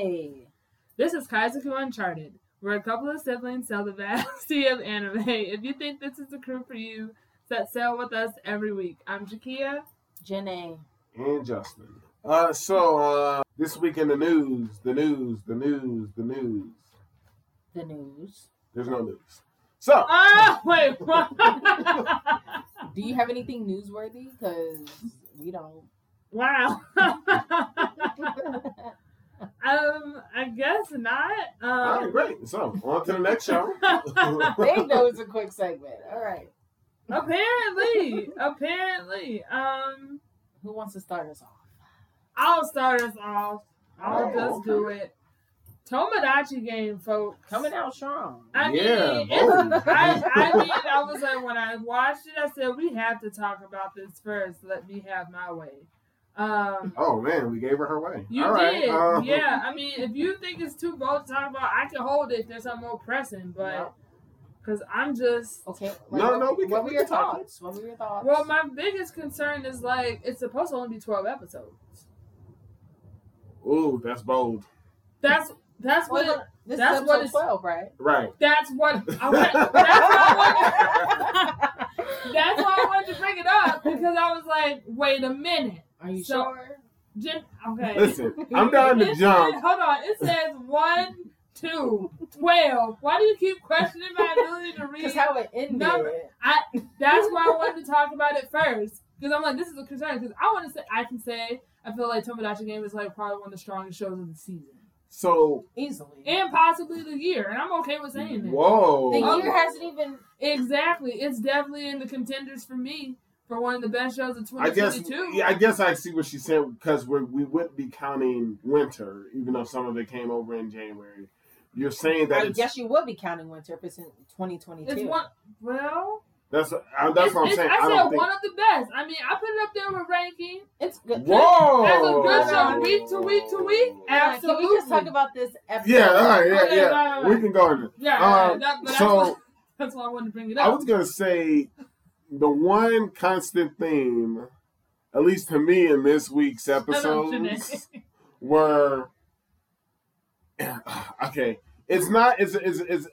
Hi. This is Kaizoku Uncharted. We're a couple of siblings sell the vast sea of anime. If you think this is the crew for you, set sail with us every week. I'm Jakia. Jenny. and Justin. Uh, so uh, this week in the news, the news, the news, the news. The news. There's no news. So Oh, wait, what? Do you have anything newsworthy? Because we don't. wow. um, I guess not. all right, Um, great. So on to the next show. they know it's a quick segment. All right. apparently, apparently. Um, Who wants to start us off? I'll start us off. I'll Oh, just do it. Tomodachi game, folks. Coming out strong. I mean, Yeah, it's- bold. I, I mean, I was like, when I watched it, I said, we have to talk about this first. Let me have my way. Um, oh man, we gave her her way. you All right. did. uh, yeah. I mean, if you think it's too bold to talk about, I can hold it if there's something more pressing, but No. because I'm just. Okay. No, no, we can- What we were your can talk. thoughts? What were your thoughts? Well, my biggest concern is like, it's supposed to only be 12 episodes. Ooh, that's bold. That's. That's Well, what. It, this that's what episode it's- 12, right? Right. that's what I want. That's what I wanted. That's why I wanted to bring it up because I was like, wait a minute. Are you So- sure? Jen, okay. Listen, I'm down to It jump. says- hold on. It says one, two, twelve. Why do you keep questioning my ability to read? Because how it ended. Number- I, that's why I wanted to talk about it first. Because I'm like, this is a concern. Because I want to say, I can say, I feel like Tomodachi Game is like probably one of the strongest shows of the season. So Easily. And possibly the year. And I'm okay with saying that. whoa. the year hasn't even. Exactly. It's definitely in the contenders for me for one of the best shows of I guess 2022. yeah, I guess I see what she's saying because we we wouldn't be counting winter, even though some of it came over in January. You're saying that I it's, guess you would be counting winter if it's in 2022. It's one. Well, that's uh, that's it's- what I'm saying. I, I, said don't think. one of the best. I mean, I put it up there with ranking It's good. Whoa! as a good show week to week to week. Yeah, Absolutely. Can we just talk about this episode? Yeah, all right, yeah, Okay, yeah. right, right, We can go in there. Yeah, yeah, Um, that, but that's, so- why, that's why I wanted to bring it up. I was gonna say the one constant theme, at least to me in this week's episodes, were okay. It's not. It's it's it's.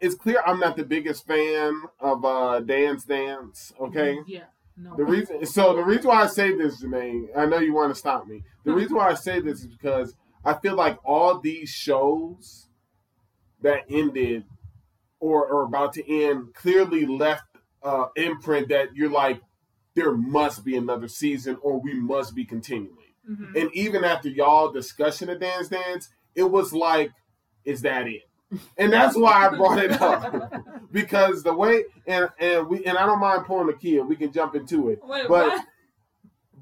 It's clear I'm not the biggest fan of uh, Dance Dance. Okay, Yeah. No. the reason. So the reason why I say this, Jermaine, I know you want to stop me. The reason why I say this is because I feel like all these shows that ended or are about to end clearly left uh, imprint that you're like, there must be another season or we must be continuing. Mhm. And even after y'all discussion of Dance Dance, it was like, is that it? And that's why I brought it up because the way and and we and I don't mind pulling the key and we can jump into it. Wait, but- what?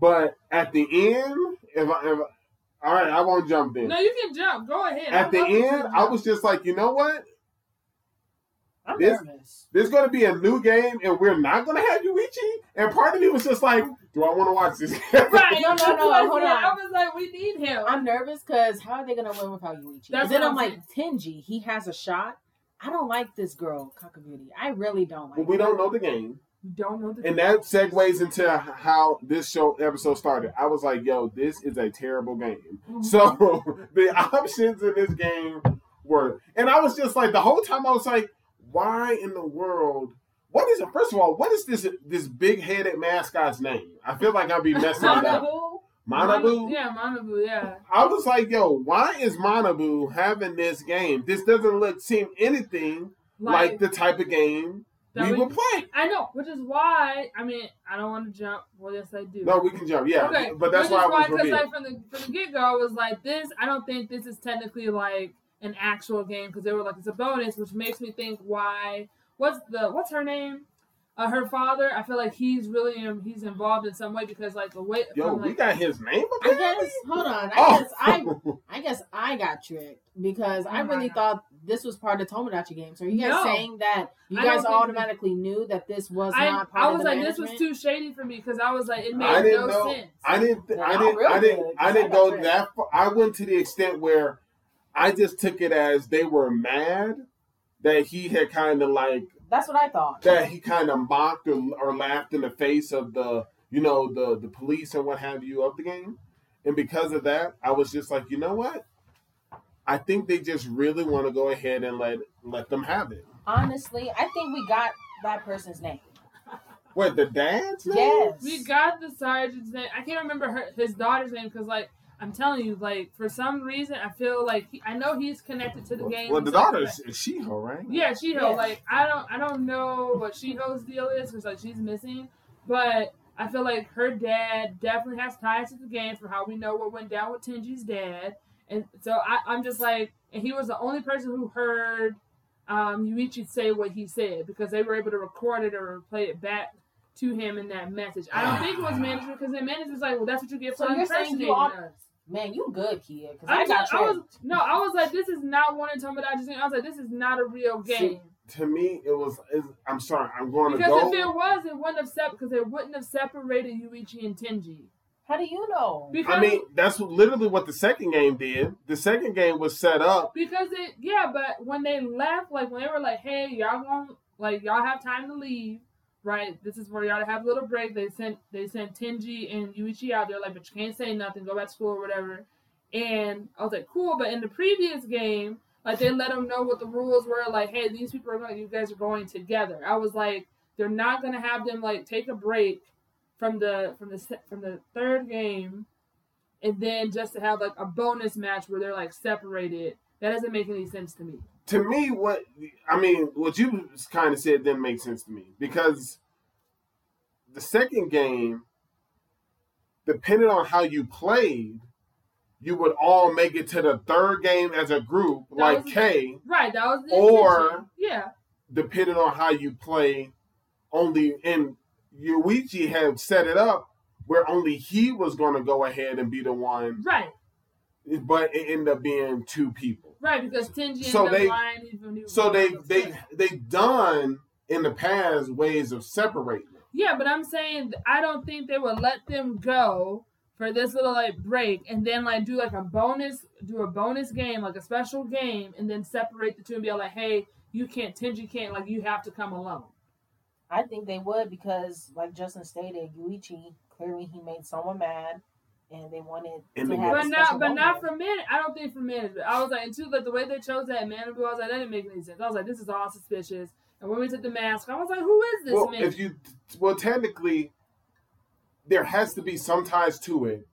But at the end, if I, if I all right, I won't jump in. No, you can jump. Go ahead. At I the love it when end, I was just like, you know what? I'm This- nervous. There's going to be a new game, and we're not going to have Yuichi. And part of me was just like, do I want to watch this? Right. No, no, no, I hold on. I was like, we need him. I'm nervous because how are they gonna win without Yuichi? That's And then I'm I'm like, Tenji, he has a shot. I don't like this girl, Kakabuti. I really don't like. but we her. don't know the game. We don't know the And that segues into how this show episode started. I was like, yo, this is a terrible game. Mhm. So the options in this game were, and I was just like, the whole time I was like, why in the world? What is it? First of all, what is this this big headed mascot's name? I feel like I'll be messing it up. Manabu? Yeah, Manabu. Yeah. I was like, yo, why is Manabu having this game? This doesn't look seem anything like, the type of game we we- would play. I know, which is why. I mean, I don't want to jump. Well, yes, I do. No, we can jump. Yeah, okay, but that's which why I is was like from the from the get go, I was like, this. I don't think this is technically like an actual game because they were like it's a bonus, which makes me think why. What's the what's her name? Uh, her father. I feel like he's really um, he's involved in some way because like the way Yo, from, we got his name. I guess. Hold on. I Oh. guess I. I guess I got tricked because I Oh my really God. thought this was part of the Tomodachi game. So are you guys No. saying that you I guys don't think- automatically knew that this was I, not part I was like, management? this was too shady for me because I was like, it made I didn't no know. sense. I didn't. Yeah, I I'm didn't. real I didn't. good, I 'cause didn't I go got that far. I went to the extent where I just took it as they were mad that he had kind of like That's what I thought. that he kind of mocked or, or laughed in the face of the you know the the police and what have you of the game and because of that i was just like you know what I think they just really want to go ahead and let let them have it. Honestly, I think we got that person's name. What the dad's name? Yes. We got the sergeant's name. I can't remember her, his daughter's name because, like, I'm telling you, like, for some reason, I feel like he, I know he's connected to the Well, game. well, the daughter like is, is Shiho, right? Yeah, she Yeah. Like I don't, I don't know what Shiho's deal is because like she's missing, but I feel like her dad definitely has ties to the game for how we know what went down with Tenji's dad, and so I, I'm just like, and he was the only person who heard um, Yuichi say what he said because they were able to record it or play it back to him in that message. I don't think it was management because the manager was like, well, that's what you get for So you're saying impersonating you all- us. Man, you good, kid. Because I, I got just- was no, I was like, this is not one of Tomodachi's. I was like, this is not a real See, game. To me, it was. Is, I'm sorry. I'm going to go. Because if it was, it wouldn't have sep- because it wouldn't have separated Yuichi and Tenji. How do you know? Because I mean, that's literally what the second game did. The second game was set up. because it yeah, but when they left, like when they were like, hey, y'all want like y'all have time to leave, right? This is where y'all to have a little break. They sent they sent Tenji and Yuichi out there, like, but you can't say nothing, go back to school or whatever. And I was like, cool, but in the previous game, like they let them know what the rules were, like, hey, these people are going, you guys are going together. I was like, they're not gonna have them like take a break from the from the from the third game, and then just to have like a bonus match where they're like separated. That doesn't make any sense to me. To me, what I mean, what you kind of said didn't make sense to me because the second game, depending on how you played, you would all make it to the third game as a group, That like was- K. Right, that was the Or- yeah, depending on how you play, only and Yuichi had set it up where only he was going to go ahead and be the one, right, but it ended up being two people. Right. Because Tenji So ended they- up lying. even he was So they lying. they they done in the past ways of separating them. yeah, but I'm saying I don't think they would let them go for this little like break and then like do like a bonus, do a bonus game, like a special game, and then separate the two and be like, hey, you can't, Tenji can't, like you have to come alone. I think they would because, like Justin stated, Yuichi clearly he made someone mad, and they wanted And to they- have But a not, special but not for men. I don't think for management. I was like, and two, like the way they chose that Manabu, I was like, that didn't make any sense. I was like, this is all suspicious. And when we took the mask, I was like, who is this Well, man? if you well, technically, there has to be some ties to it,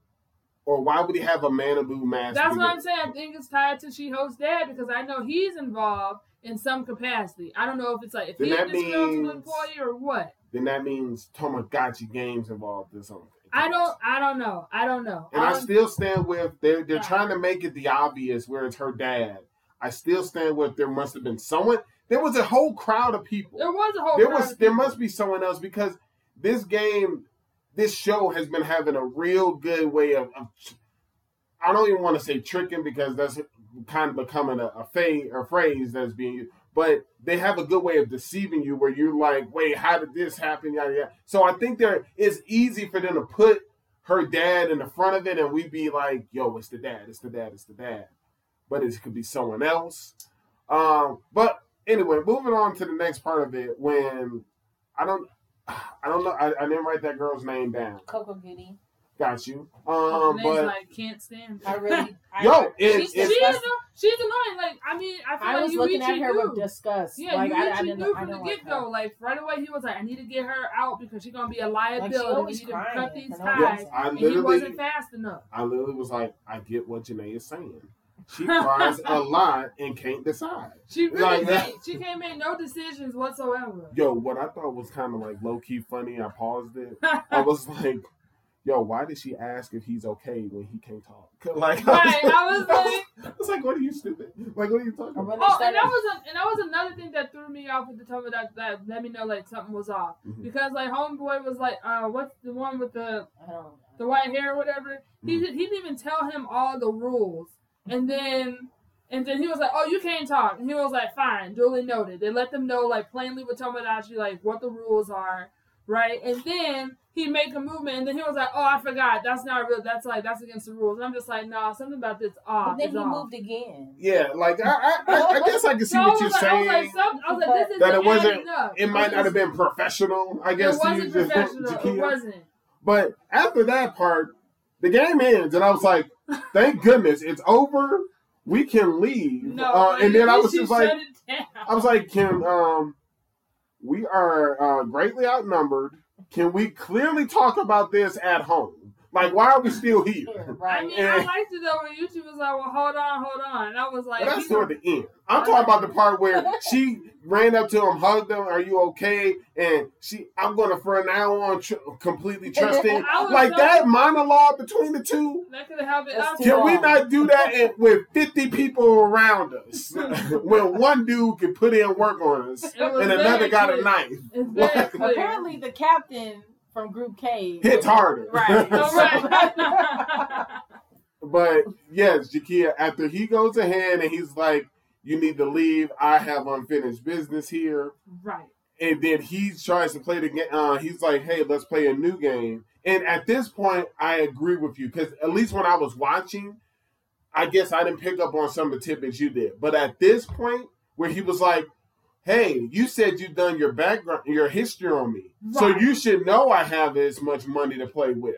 or why would he have a Manabu mask? That's what I'm saying. I think it's tied to Shiho's dad because I know he's involved in some capacity. I don't know if it's like if Then he's that means- employee or what. Then that means Tomodachi Games involved in something. I don't. I don't know. I don't know. And I Um, still stand with they're they're Yeah. trying to make it the obvious where it's her dad. I still stand with there must have been someone. There was a whole crowd of people. there was a whole. There crowd was there must be someone else because this game, this show has been having a real good way of. of I don't even want to say tricking because that's kind of becoming a, a, fa- a phrase that's being used. But they have a good way of deceiving you where you're like, wait, how did this happen? Yada, yada. So I think there it's easy for them to put her dad in the front of it and we'd be like, yo, it's the dad, it's the dad, it's the dad. But it could be someone else. Um, but anyway, moving on to the next part of it when I don't I don't know I, I didn't write that girl's name down. Kokorogi. Got you. Her Um but like can't stand. I really, I, Yo, it- she's it's- is. disgusting. She's annoying. Like I mean, I feel I like was looking at her knew. with disgust. Yeah, like you I, I literally didn't, knew from didn't the get go. her. Like right away, he was like, "I need to get her out because she's gonna be a Like, she liability. always we need to cut these ties." reason. I And he wasn't fast enough. I literally was like, I get what Jenae is saying. She cries a lot and can't decide. She really Like that. made, she can't make no decisions whatsoever. Yo, what I thought was kind of like low key funny, I paused it. I was like, yo, why did she ask if he's okay when he can't talk? Like, right, I was like, I was like, what are you stupid? Like, what are you talking about? when oh, and that was a, and that was another thing that threw me off at the time that that let me know like something was off Mhm. because like homeboy was like, uh, what's the one with the the white hair or whatever. He Mhm. did, he didn't even tell him all the rules, and then and then he was like, "Oh, you can't talk." And he was like, "Fine, duly noted." They let them know like plainly with Tomodachi like what the rules are, right? And then he make a movement, and then he was like, "Oh, I forgot. That's not real. That's like that's against the rules." And I'm just like, "Nah, something about this off." But then he off." moved again. Yeah, like I, I, I, I guess I can see So what you're like, I was saying. like, some, I was like, this is That it wasn't- adding it might not have been professional, I guess. to wasn't professional. Jakia. It wasn't. But after that part, the game ends, and I was like, thank goodness it's over. we can leave. No, uh, and then I was just like, shut it down. I was like, can um, we are uh, greatly outnumbered. Can we clearly talk about this at home? Like, why are we still here? I right. mean, I liked it though when YouTube was like, "Well, hold on, hold on," and I was like, But that's he- toward the end. I'm talking about the part where she ran up to him, hugged him. Are you okay? And she, I'm gonna from now on tr- completely trust him. Like so- that monologue between the two. that could have happened. That's I was too Can we not do that in, with 50 people around us? when one dude can put in work on us and another very got a knife. Like- Apparently, the captain from Group K Hits harder. Right. Oh, right. But yes, Jakia, after he goes ahead and he's like, You need to leave. I have unfinished business here. right. And then he tries to play the game. Uh, he's like, Hey, let's play a new game. And at this point, I agree with you because at least when I was watching, I guess I didn't pick up on some of the tidbits you did. But at this point, where he was like, Hey, you said you've done your background, your history on me. So you should know I have as much money to play with.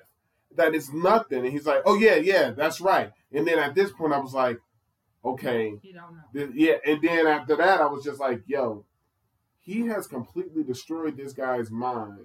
That is nothing. And he's like, Oh, yeah, yeah, that's right. And then at this point, I was like, Okay, You don't know. th- yeah. And then after that, I was just like, Yo, he has completely destroyed this guy's mind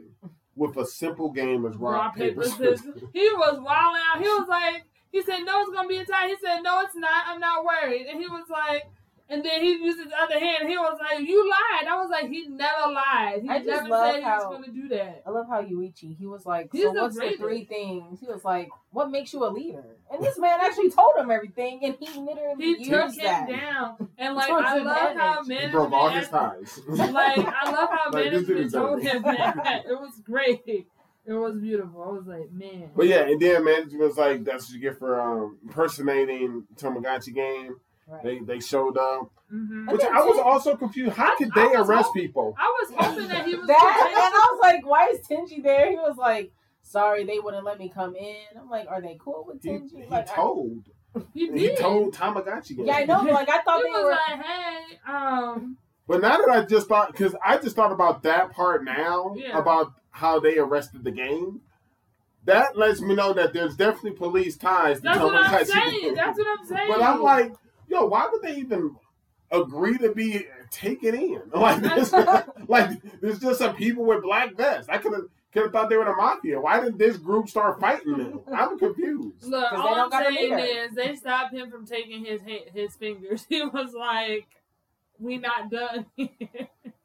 with a simple game as rock, Rock, paper, paper. He was wilding out. He was like, he said, no, it's gonna be a tie. He said, no, it's not. I'm not worried. And he was like, and then he used his other hand. He was like, you lied. I was like, he never lied. He I just never love said he was gonna do that. I love how Yuichi, he was like, He's So the what's the three things? He was like, What makes you a leader? And this man actually told him everything and he literally He used took him that. down, and like I love how advantage. Broke all his management. ties. Like I love how Like, management told him that. It was great. It was beautiful. I was like, man. But yeah, and then management was like, "That's what you get for um, impersonating Tamagotchi game." Right. They they showed up, hmm which I was also confused. How could they I arrest hoping- people? I was hoping that he was That and I was like, Why is Tenji there? He was like, Sorry, they wouldn't let me come in. I'm like, Are they cool with He, Tenji? he like, told. He He did. told Tamagotchi yeah, I know, like I thought he they was were like, hey, um, But now that I just thought, because I just thought about that part now Yeah. about how they arrested the game. That lets me know that there's definitely police ties. to that's what I'm saying. That's what I'm saying. But I'm like, yo, why would they even agree to be taken in? Like this, like there's just some people with black vests. I could have could have thought they were the mafia. Why did this group start fighting them? I'm confused. Look, 'Cause all I'm saying is they stopped him from taking his his fingers. He was like, "We not done."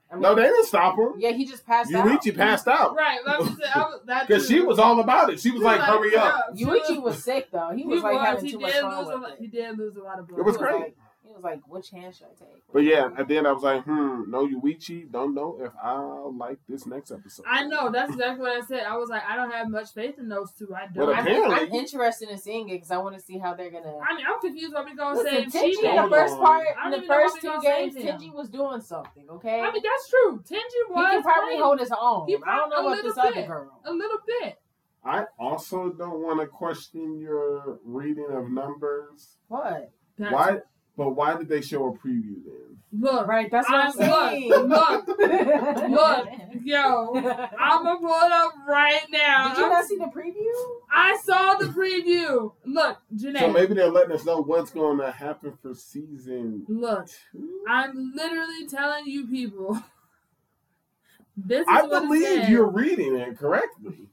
Here." I mean, No, they didn't stop him. Yeah, he just passed out. Yuichi passed out right? but I'm I was, that because she was all about it. She was She like, "Hurry up!" She Yuichi was sick though. He He was like was. having He too did much lose fun a with lot. it. He did lose a lot of blood. It was He was great. like- He was like, "Which hand should I take?" But yeah, and then I was like, "Hmm, no Yuichi. Don't know if I'll like this next episode." I know. That's exactly what I said. I was like, I don't have much faith in those two. I don't. I'm, apparently- I'm interested in seeing it because I want to see how they're gonna. I mean, I'm confused what we gonna Listen, say. Tenji She in the first on. part, I in the even know what first two gonna say games. Tenji was doing something. Okay, I mean, that's true. Tenji was. he was can probably playing hold his own. He I don't know prob- a about little this other girl. a little bit. I also don't want to question your reading of numbers. What? That's- Why? But why did they show a preview then? Look, Right, that's what I'm, I'm- saying. look, look, yo, I'm gonna pull it up right now. Did you not see the preview? I saw the preview. Look, Jenae. So maybe they're letting us know what's going to happen for season look, two. I'm literally telling you people. This is I what believe you're reading it correctly.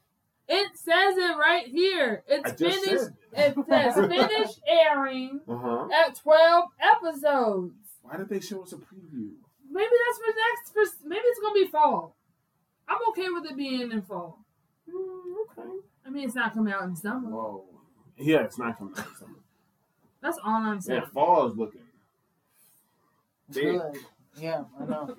It says it right here. I It's just finished. said. It says finished airing Uh huh. at 12 episodes. Why did they show us a preview? Maybe that's for next. For maybe it's gonna be fall. I'm okay with it being in fall. Hmm, okay. I mean, it's not coming out in summer. Whoa. Yeah, it's not coming out in summer. That's all I'm saying. Yeah, fall is looking. big. Good. Yeah, I know.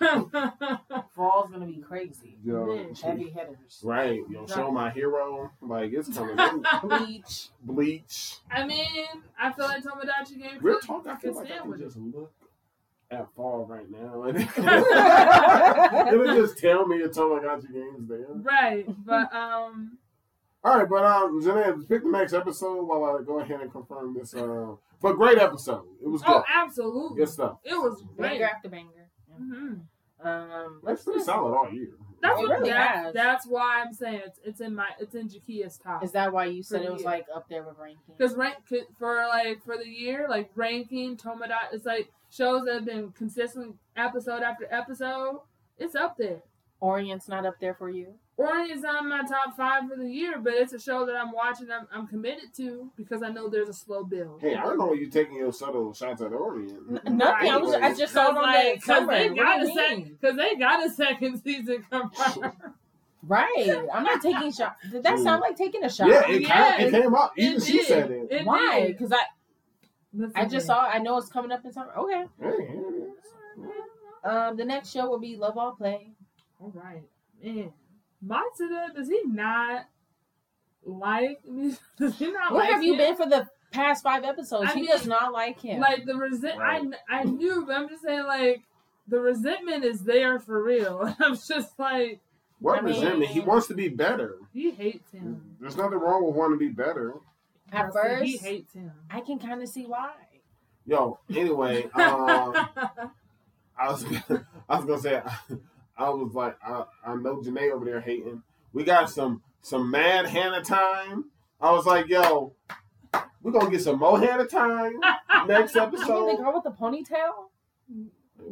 Fall's gonna be crazy. Yo, Heavy hitters. Right, yo, show my hero. Like it's coming. Bleach. Bleach. I mean, I feel like Tomodachi game. Real could- talk. I feel like I can just look at fall right now and it'll just tell me it's Tamagotchi games there. Right, but um, All right, but um, Jenae, pick the next episode while I go ahead and confirm this. Uh, but great episode. It was good. oh, absolutely, Good stuff. it was great. Banger after banger. hmm Um, That's pretty solid all year. That's It what really that, has. that's why I'm saying it's it's in my it's in Jakia's top. Is that why you said it was you. like up there with ranking? Because rank for like for the year, like ranking Tomodachi, it's like shows that have been consistent episode after episode. It's up there. Orient's not up there for you. Orange is on my top five for the year, but it's a show that I'm watching. I'm, I'm committed to because I know there's a slow build. Hey, I don't know you taking your subtle shots at Orient. N- nothing. I was. I just saw it on the cover. they What got do a second because they got a second season confirmed. Right. I'm not taking shots. Did that sound like taking a shot? Yeah, it, Yeah, kind it came out. Even It she did. said it. It Why? Because I Listen I just me. saw. I know it's coming up in summer. Okay. Hey, Um, the next show will be Love All Play. All right, man. Matsuda, does he not like me? Does he not Where like have you him? been for the past five episodes? I he mean, does not like him. Like the resent, Right. I I knew, but I'm just saying, like the resentment is there for real. I'm just like what I mean- resentment? He wants to be better. he hates him. There's nothing wrong with wanting to be better. At I first, he hates him. I can kind of see why. Yo, anyway, um, I was I was gonna say I was like I, I know Jenae over there hating. We got some some mad Hannah time. I was like, yo, we're gonna get some more Hannah time next You mean the episode. girl with the ponytail?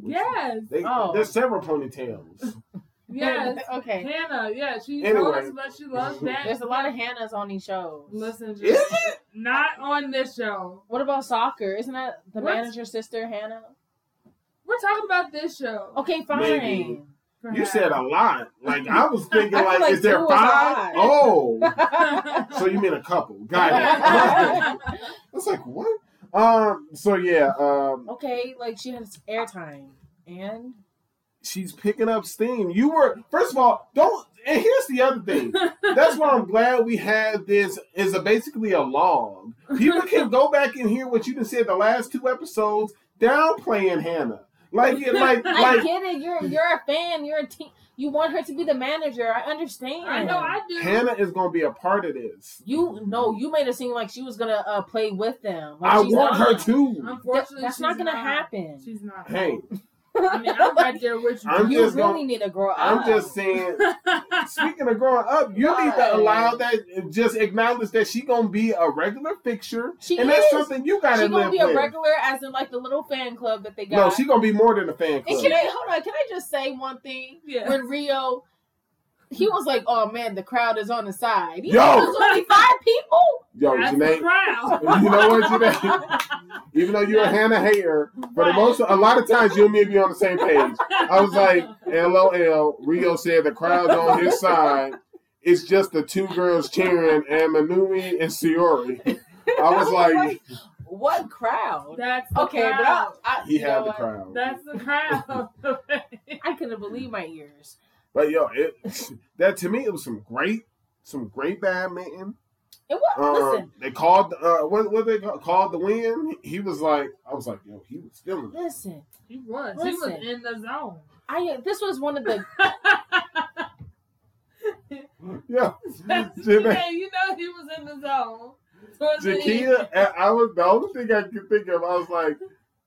yes, They, Oh. There's several ponytails. yes. okay. Hannah, yeah, she told Anyway. us that she loves that. There's a lot of Hannahs on these shows. Listen, Is it? not on this show. What about soccer? Isn't that the What? manager's sister, Hannah? We're talking about this show. Okay, fine. Maybe. You said a lot. Like I was thinking, I like, like is there five? Oh, so you mean a couple? Got it. I was like, what? Um. So yeah. Um. okay, like she has airtime. And she's picking up steam. You were first of all, don't and here's the other thing. That's why I'm glad we had this is a basically a log. People can go back and hear what you just said the last two episodes downplaying Hannah. Like it like I like get it. You're you're a fan. You're a team. You want her to be the manager. I understand. I know I do. Hannah is gonna be a part of this. You no, you made it seem like she was gonna uh, play with them. Like I want not. her to. That- Unfortunately, that's she's not gonna happen. She's not. Hey, I mean, I'm right there with you. I'm you just really gonna- need to grow up. I'm just saying Speaking of growing up, you need to allow that. Just acknowledge that she gonna be a regular fixture, She and that's something you gotta She gonna live be a regular, as in like the little fan club that they got. no, she gonna be more than a fan And club. can I hold on? Can I just say one thing? Yeah. When Rio, he was like, "Oh man, the crowd is on the side." He Yo! Yo, only five people. Yo, That's the Jenae, crowd. you know what, Jenae? Even though you're a Hannah hater, but Right. most, a lot of times you and me be on the same page. I was like, LOL. Rio said the crowd's on his side. It's just the two girls cheering, and Manui and Siori. I was like, What crowd? That's the Okay, but I, crowd. I he had the what? crowd. That's the crowd. I couldn't believe my ears. But yo, it that to me it was some great, some great badminton. It was Um, listen, they called uh, what what they call- called the win. He was like, I was like, yo, he was feeling it. listen. he was. He was in the zone. I this was one of the Yeah, yeah, you know he was in the zone. Towards the and I was the only thing I could think of. I was like,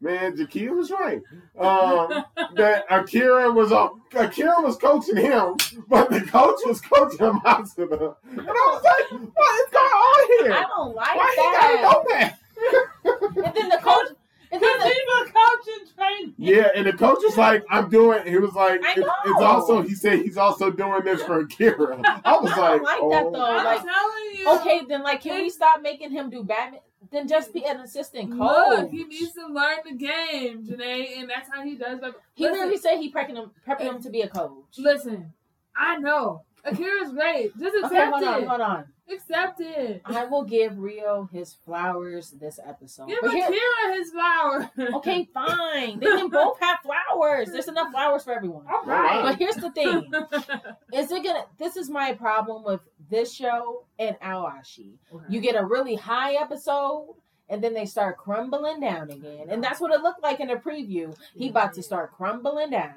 man, Jakia was right. Um, that Akira was on. Akira was coaching him, but the coach was coaching Matsuda, and I was like, what is going on here? I don't like Why he that. gotta know that? And then the coach and then Because the, he's a coach and trainer. Yeah, and the coach was like, "I'm doing." He was like, I it's, know. "It's also." He said he's also doing this for Akira. I was I like, don't like oh. that, though. I'm like- telling you. okay, then like can we stop making him do badminton? Then just be an assistant coach. Look, he needs to learn the game, Jenae, and that's how he does. But He listen, literally said he prepping him prepping him to be a coach. listen, I know Akira's great. Just accept Okay, hold on, it. hold on. Accept it. I will give Rio his flowers this episode. Give But here, his flower. okay, fine. They can both have flowers. There's enough flowers for everyone. All But here's the thing: is it gonna? This is my problem with this show and Aoashi. You get a really high episode, and then they start crumbling down again, and that's what it looked like in the preview. He about to start crumbling down.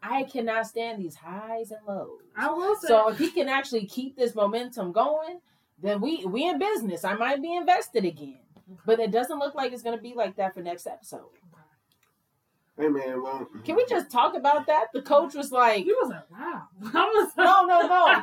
I cannot stand these highs and lows. I will say. So if he can actually keep this momentum going, then we we in business. I might be invested again. But it doesn't look like it's gonna be like that for next episode. Hey man, well, Can we just talk about that? The coach was like, He was like, wow. I was like, no, no, no.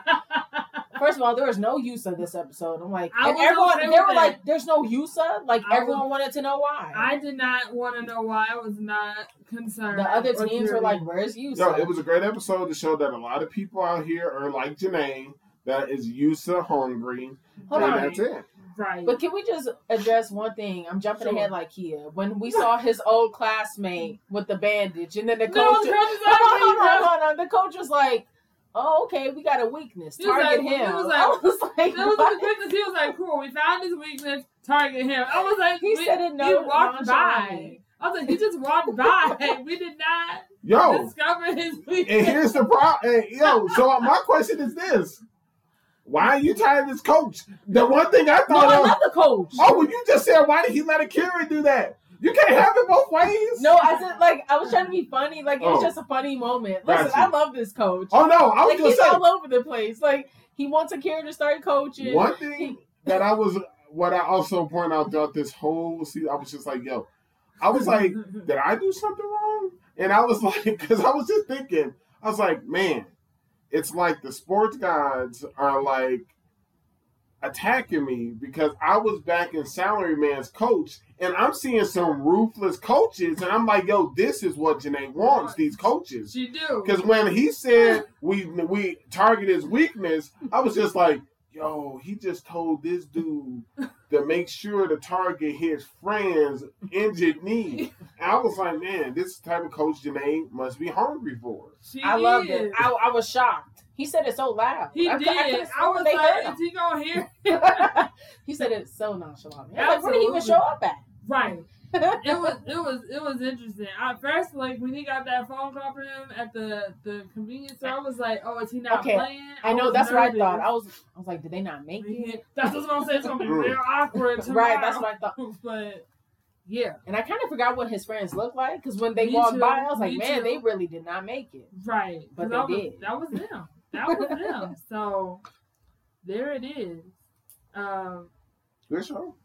First of all, there was no use of this episode. I'm like, I and everyone, they were that. like, there's no use of. Like, I everyone wanted to know why. I did not want to know why. I was not concerned. the other teams were like, where's use yo, it was a great episode to show that a lot of people out here are like Jenae, that is Yusa hungry, Hold and on. that's it. right. But can we just address one thing? I'm jumping Sure. ahead like Kia. When we saw his old classmate with the bandage, and then the coach, the coach is hold on, hold on, like, hold on. The coach was like, "Oh, okay, we got a weakness. He was Target like- him." he was I like- was like, That was what? the weakness. He was like, cool. We found his weakness. Target him. I was like, He we- said it no He walked by. I was like, he just walked by. we did not Yo, discover his weakness. and weakness. here's the problem. Yo, so my question is this: Why are you tired of this coach? The one thing I No, thought I of. love the coach. Oh, well, you just said why did he let Akira do that? You can't have it both ways. No, I said like I was trying to be funny. Like it was Oh. just a funny moment. Listen. I love this coach. Oh no, I was like he's say all over the place. Like he wants Akira to start coaching. one thing that I was what I also point out throughout this whole season. I was just like, yo, I was like, did I do something wrong? And I was like, because I was just thinking, I was like, man, it's like the sports gods are like attacking me because I was back in Salaryman's coach, and I'm seeing some ruthless coaches, and I'm like, yo, this is what Jenae wants, these coaches. she do. Because when he said we we target his weakness, I was just like, yo, he just told this dude to make sure to target his friend's injured knee. And I was like, man, this type of coach Jenae must be hungry for. She I loved it. I, I was shocked. He said it so loud. He I, did. I, could've I, was they like, is he gonna hear? he said it so nonchalant. I was like, where did he even show up at? Right. It was it was it was interesting. At first, like when he got that phone call from him at the the convenience store, I was like, "Oh, is he not Okay, playing?" I know was that's what I thought. I was I was like, did they not make it? That's what I'm saying. It's gonna be real awkward tomorrow. Right, that's what I thought. But yeah, And I kind of forgot what his friends looked like because when they Me walked too, by, I was like, me man, too. they really did not make it. right. But 'Cause they that was, did. That was them. That was them. So there it is. Um, Good show.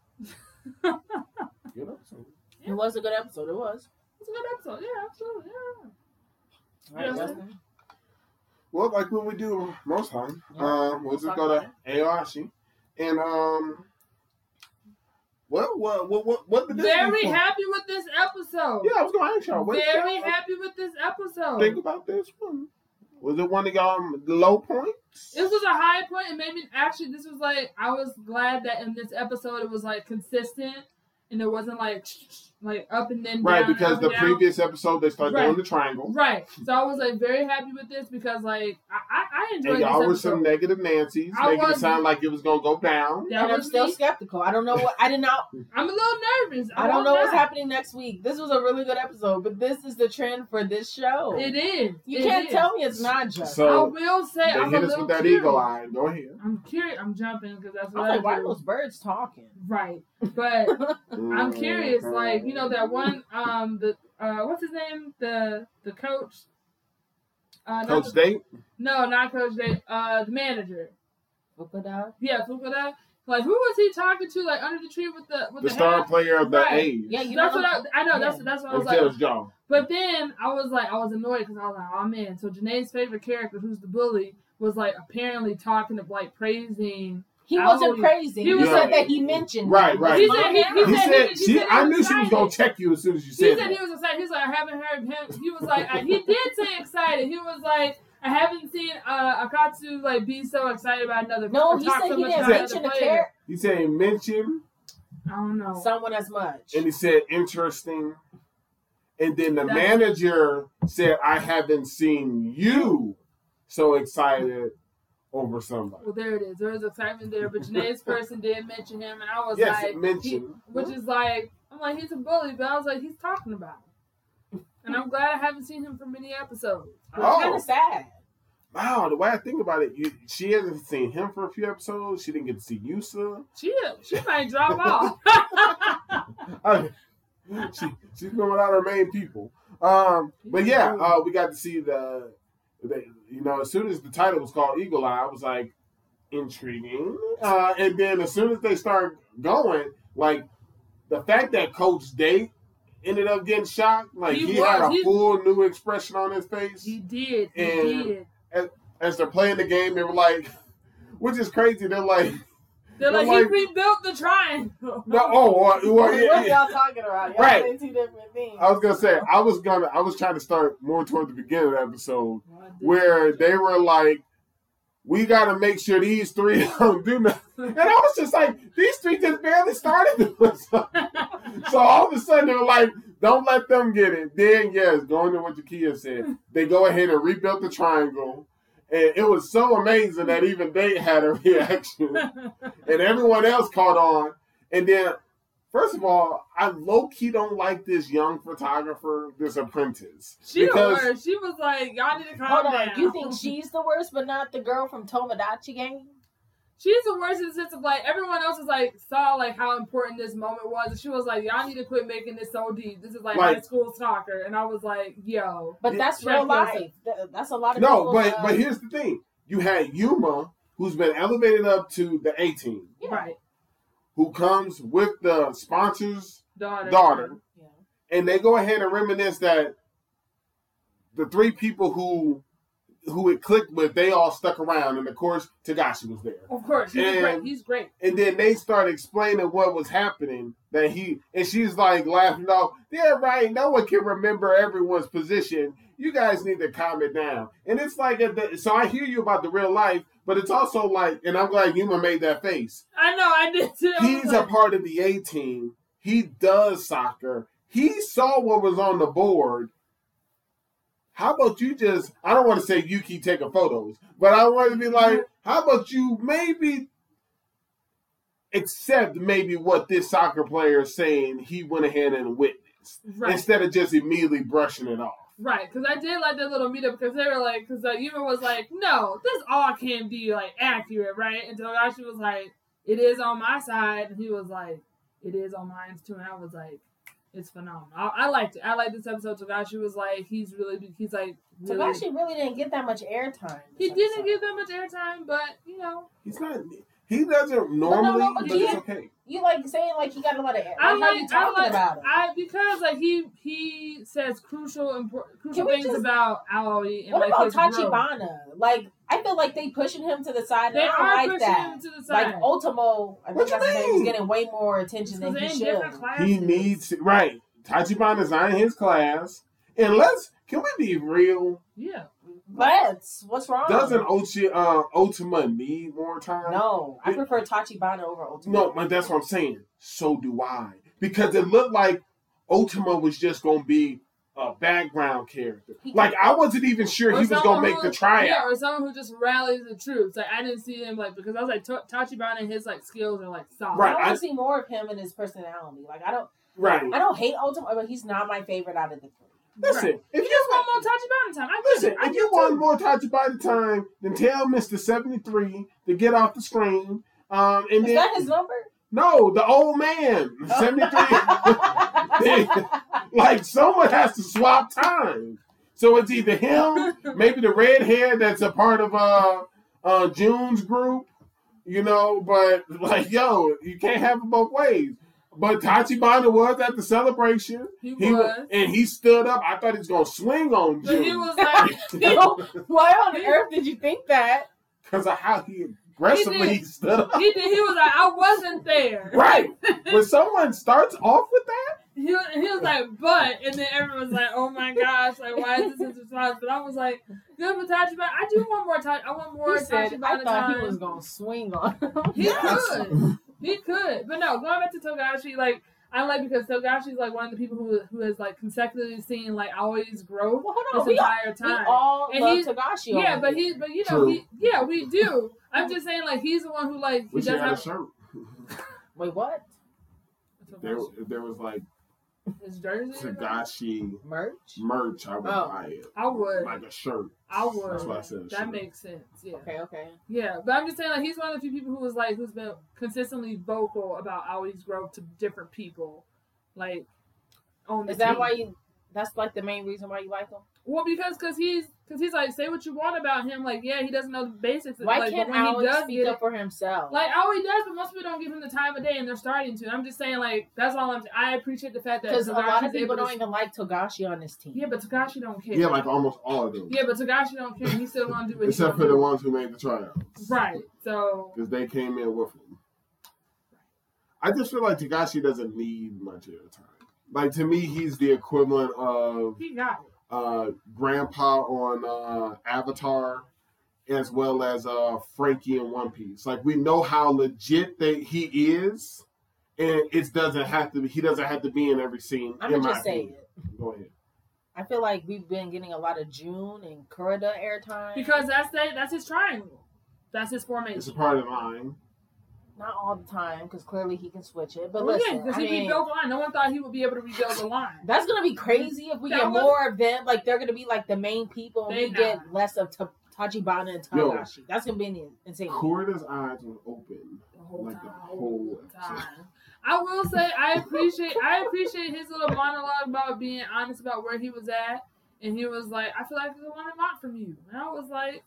Good episode. It was a good episode. It was. it's a good episode. Yeah, absolutely. Yeah. All right, Justin. Well, like what we do most time, Yeah. um, we'll Let's just talk go about to Aoashi. And um well what what what what did this Very do for- happy with this episode. Yeah, I was gonna ask y'all. What Very y'all happy with this episode. think about this one? Was it one of y'all low points? This was a high point, and maybe actually this was like I was glad that in this episode it was like consistent, and it wasn't like like up and then Right, down, because the previous episode they started Right. doing the triangle. Right, so I was like very happy with this because like I I, I enjoyed And y'all were some negative Nancy's, I making it sound like it was gonna go down. That and I'm still me. skeptical. I don't know what I did not. I'm a little nervous. I don't won't know what's happening next week. This was a really good episode, but this is the trend for this show. It is. you It can't is. tell me it's not just. I will say they I'm hit a us little with that curious. eagle eye. Go ahead. I'm curious. I'm jumping because that's what was I, like, why are those birds talking? Right, but I'm curious, like you know that one, um, the uh, what's his name, the the coach, uh, not Coach the- Date? No, not coach, Day, uh, the manager, Fukuda? yeah, Fukuda. Like who was he talking to, like under the tree with the with The the, star hat? player of the Right. age. Yeah, you That's know what I, I know. That's Yeah. that's what I was Of like. Tails Jaw. But then I was like, I was annoyed because I was like, oh man. So Jenae's favorite character, who's the bully, was like apparently talking of like praising. He I wasn't always- praising. he He was said like- that he mentioned. Right, right. He said he- he He said said, he she, said I was knew she was gonna check you as soon as you He said said that. he was excited. He was like, I haven't heard him. He was like, I, he did say excited. He was like, I haven't seen uh, Akutsu like be so excited about another. No, he said so he didn't mention another a player. character, He said he mentioned I don't know. someone as much. and he said interesting. And then the That's- manager said, I haven't seen you so excited over somebody. well, there it is. There was excitement there, but Jenae's person did mention him, and I was Yes, like, it mentioned. he- which is like, I'm like, he's a bully, but I was like, he's talking about him. And I'm glad I haven't seen him for many episodes. It's Oh. kind of sad. Wow, the way I think about it, you, she hasn't seen him for a few episodes. She didn't get to see Yusa. She she might drop off. I mean, she she's been without her main people. Um, but yeah, uh, we got to see the, the, you know, as soon as the title was called Eagle Eye, I was like, intriguing. Uh, and then as soon as they start going, like the fact that Coach Date ended up getting shocked. Like He he, had a He- full new expression on his face. He did. He And- did. As they're playing the game, they were like, which is crazy. They're like, They're like, like- he rebuilt the triangle. no, oh, well, well, what yeah, yeah. y'all talking about? Y'all Right. two different things. I was gonna say I was gonna I was trying to start more toward the beginning of the episode oh, where they were like, we got to make sure these three don't do nothing. And I was just like, these three just barely started doing something. So all of a sudden they were like, don't let them get it. Then yes, going to what Jakia said, they go ahead and rebuilt the triangle. And it was so amazing that even they had a reaction. and everyone else caught on. And then, first of all, I low key don't like this young photographer, this apprentice. she because was. She was like, y'all need to calm Hold on, down. you think she's the worst, but not the girl from Tomodachi Game? She's the worst in the sense of like everyone else was like saw like how important this moment was, and she was like, "Y'all need to quit making this so deep. This is like, Like- high school soccer." And I was like, "Yo, But that's check real life. yourself. Th- That's a lot of No, people, but uh, but here's the thing: you had Yuma, who's been elevated up to the A team, yeah. right, who comes with the sponsors, daughter, daughter, Yeah. and they go ahead and reminisce that the three people who who it clicked with, they all stuck around, and of course, Togashi was there. Of course, he's And- great. He's great. And then they start explaining what was happening. That he and she's like laughing off. Yeah, right. No one can remember everyone's position. You guys need to calm it down. And it's like, the, so I hear you about the real life, but it's also like, and I'm glad Yuma made that face. I know, I did too. He's a part of the A team. He does soccer. He saw what was on the board. How about you just, I don't want to say you keep taking photos, but I want to be like, mm-hmm. how about you maybe accept maybe what this soccer player is saying he went ahead and witnessed right. instead of just immediately brushing it off. Right, because I did like that little meetup because they were like, because uh, Yuma was like, no, this all can be like accurate, right? And Togashi was like, it is on my side, and he was like, it is on mine too, and I was like, it's phenomenal. I, I liked it. I liked this episode. Togashi was like, he's really, he's like, really, Takashi really didn't get that much airtime. he this didn't get that much airtime, but you know, He's not, he doesn't normally, but but he- it's okay. You like saying like he got a lot of air. I Like, how you I like, about it? I because like he he says crucial impor- crucial things just- about Aoi and What like about his growth. Tachibana? Like I feel like they pushing him to the side. They I don't are like pushing that. him to the side. Like. Ultimo, I What think you that's his name, getting way more attention than he should. He needs right. Tachibana's not in his class. And let's can we be real? Yeah. Let's. What's wrong? Doesn't Ochi uh Ultima need more time? No, I It- prefer Tachibana over Ultimo. No, but that's what I'm saying. So do I. Because it looked like Ultima was just gonna be a background character. He- Like I wasn't even sure he was gonna make who- the tryout. Yeah, or someone who just rallies the troops. Like I didn't see him like because I was like Ta- Tachibana and his like skills are like solid. Right. I want to see more of him and his personality. Like I don't, Right. I don't hate Ultimo, but he's not my favorite out of the three. Listen, Right. if You you just want more Tachibana time. I get listen, it. I if you get want it. more Tachibana time, then tell Mister Seventy Three to get off the screen. Um, and Is then that his number? no, the old man, seventy three. like someone has to swap time. So it's either him, maybe the red hair that's a part of uh uh June's group, you know, but like yo, you can't have it both ways. But Tachibana was at the celebration. He He was. was, and he stood up. I thought he was gonna swing on But he was like, Why on earth did you think that? because of how he aggressively He did. stood up. he did. He was like, I wasn't there. Right. when someone starts off with that, He, he was like, but, and then everyone was like, oh my gosh, like, why is this his response? But I was like, good for Tachibana. I do want more Tach. I want more He said, Tachibana I thought time. he was gonna swing on him. He Yes. could. He could. But no, going back to Togashi, like I like because Togashi's like one of the people who who has like consecutively seen like always grow Well, hold on. this We all, entire we time. all And love he- Togashi. yeah, over but he but you know he yeah, we do. I'm just saying like he's the one who like he we should does have a have shirt. Wait, what? There, there was like his jersey. Togashi Merch? merch. I would Oh. buy it I would. like a shirt. I would. That's what I said. That shirt. makes sense. Yeah. Okay, okay. Yeah, but I'm just saying, like, he's one of the few people who was like, who's been consistently vocal about Aoi's growth to different people, like, on the Is that team. why you? That's like the main reason why you like him. Well, because because he's Because he's like, say what you want about him. Like, yeah, he doesn't know the basics. Why like, can't but when he does speak get up it, for himself? like, oh, he does, but most people don't give him the time of day, and they're starting to. I'm just saying, like, that's all I'm. I appreciate the fact that because a lot of people don't to- even like Togashi on this team. Yeah, but Takashi don't care. Yeah, like almost all of them. yeah, but Takashi don't care. He still gonna do it. Except for gonna the ones who made the tryouts. Right. So Because they came in with him. I just feel like Togashi doesn't need much airtime. Like to me, he's the equivalent of he got it. Uh, Grandpa on uh, Avatar, as well as uh, Franky in One Piece. Like we know how legit that he is, and it doesn't have to. Be, he doesn't have to be in every scene. I'm in gonna my just say opinion. Go ahead. I feel like we've been getting a lot of June and Kurita airtime. Because that's that, that's his triangle. That's his formation. It's a part of the line. Not all the time, because clearly he can switch it. But Well, yeah, listen, because I he mean, rebuilt the line. No one thought he would be able to rebuild the line. that's gonna be crazy if we That get was- more of them. Like they're gonna be like the main people, and They we get less of Ta- Tachibana and Yo. That's gonna be in- insane. Kurita's eyes were open. The whole Like the time. whole time. I will say I appreciate I appreciate his little monologue about being honest about where he was at, and he was like, "I feel like I want a lot from you," and I was like,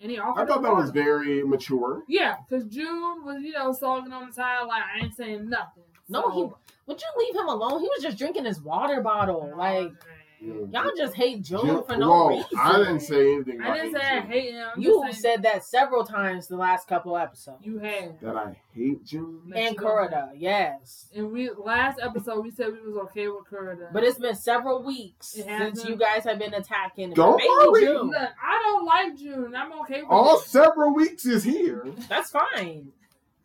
and he offered. I thought that was very mature. yeah, because June was you know sulking on the side like I ain't saying nothing. No, So- he would you leave him alone? He was just drinking his water bottle. Like y'all just hate June June- for no Whoa, reason. I didn't say anything. I didn't say I hate him. I'm You saying said that several times the last couple episodes. you had. that I hate June. That and you yes. And we last episode we said we was okay with Kurita. But it's been several weeks since you guys have been attacking Don't worry. June. Look, I don't like June. I'm okay with All it. several weeks is here. That's fine.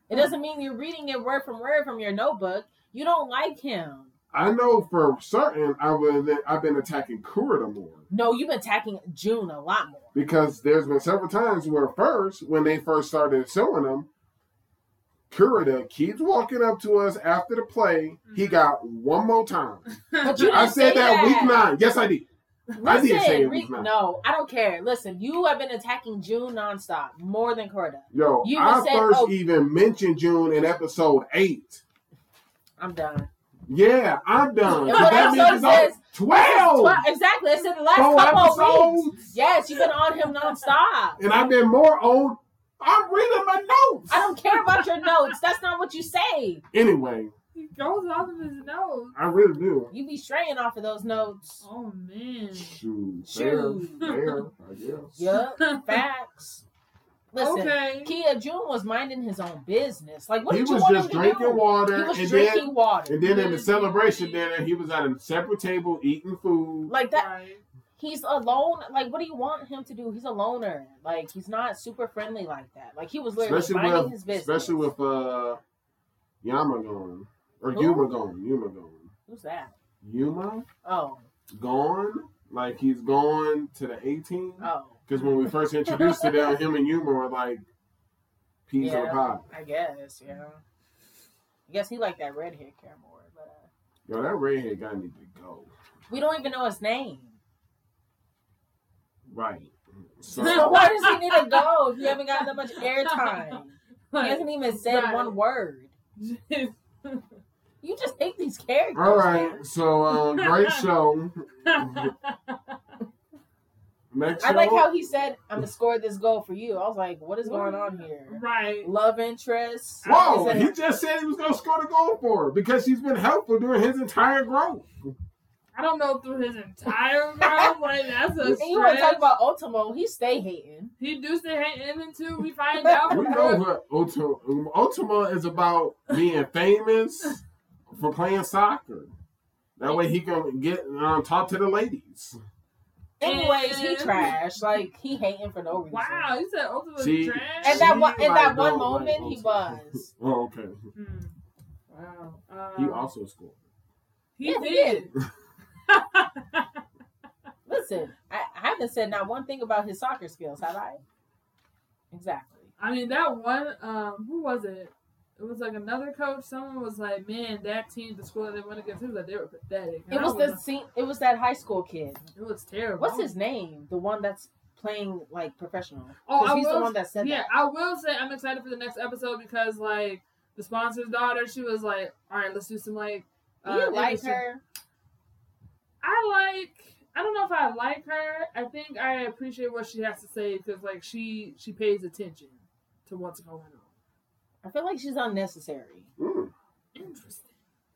It doesn't mean you're reading it word from word from your notebook. You don't like him. I know for certain I would, I've been attacking Kurita more No, you've been attacking June a lot more. because there's been several times where first when they first started showing them, Kurita keeps walking up to us after the play. He mm-hmm. got one more time. I said say that, week nine. Yes, I did. I did say it Listen, was re- not. no, I don't care. Listen, you have been attacking June nonstop more than Kurita. Yo, You I said, first oh- even mentioned June in episode eight. I'm done. Yeah, I'm done. And what that means episode it's on says- twelve. Well, exactly. I said the last Four couple of weeks. Yes, you've been on him nonstop. And I've been more on. I'm reading my notes. I don't care about your notes. That's not what you say. Anyway, he goes off of his notes. I really do. You be straying off of those notes. Oh man. Shoot, fair, Shoot. fair, I guess. Yup, facts. Listen, Okay. Kia June was minding his own business. Like, what he did you was want just him to drinking do? water, He was and drinking then water. and then in the celebration dinner, he was at a separate table eating food. Like that, Right. he's alone. Like, what do you want him to do? He's a loner. Like, he's not super friendly like that. Like, he was literally especially minding with his business. especially with uh Yama gone or Who? Yuma gone, Yuma gone, who's that? Yuma Oh, gone. Like he's gone to the 18. oh, Because when we first introduced to them, him and Yuma were like peas in a Yeah. pod. I guess. Yeah. I guess he liked that red hair care more, but uh, Yo, that redhead guy need to go. we don't even know his name. Right. So So why does he need to go if you haven't got that much airtime? He hasn't even said Right. one word. You just hate these characters. All right. man. So uh, great show. Next I like how he said, "I'm gonna score this goal for you." I was like, "What is going on here?" right. Love interest. Whoa, Is it- he just said he was gonna score the goal for her because she's been helpful during his entire growth. I don't know through his entire growth. Like that's a and you want to talk stretch. about Ultimo? He stay hating. He do say hating until we find out. We know what Ultima, Ultima is about being famous for playing soccer. That way he can get um, talk to the ladies. Anyways, he And- trash. Like he hating for no reason. Wow, you said ultimate See- trash. And that one, in that one don't like moment, he was. Oh, okay. Hmm. Wow. Uh, He also scored. he Yeah, he did. Listen, I, I haven't said not one thing about his soccer skills, have I? Exactly. I mean, that one. Um, who was it? It was like another coach. Someone was like, "Man, that team, the school that they went against, he was like they were pathetic." And It I was the scene. It was that high school kid. It was terrible. What's his name? The one that's playing like professional. Oh, I he's the one that said that. yeah, that. I will say I'm excited for the next episode because like the sponsor's daughter, she was like, "All right, let's do some like." Do you uh, like her? I like. I don't know if I like her. I think I appreciate what she has to say because like she she pays attention to what's going on. I feel like she's unnecessary. Mm. Interesting.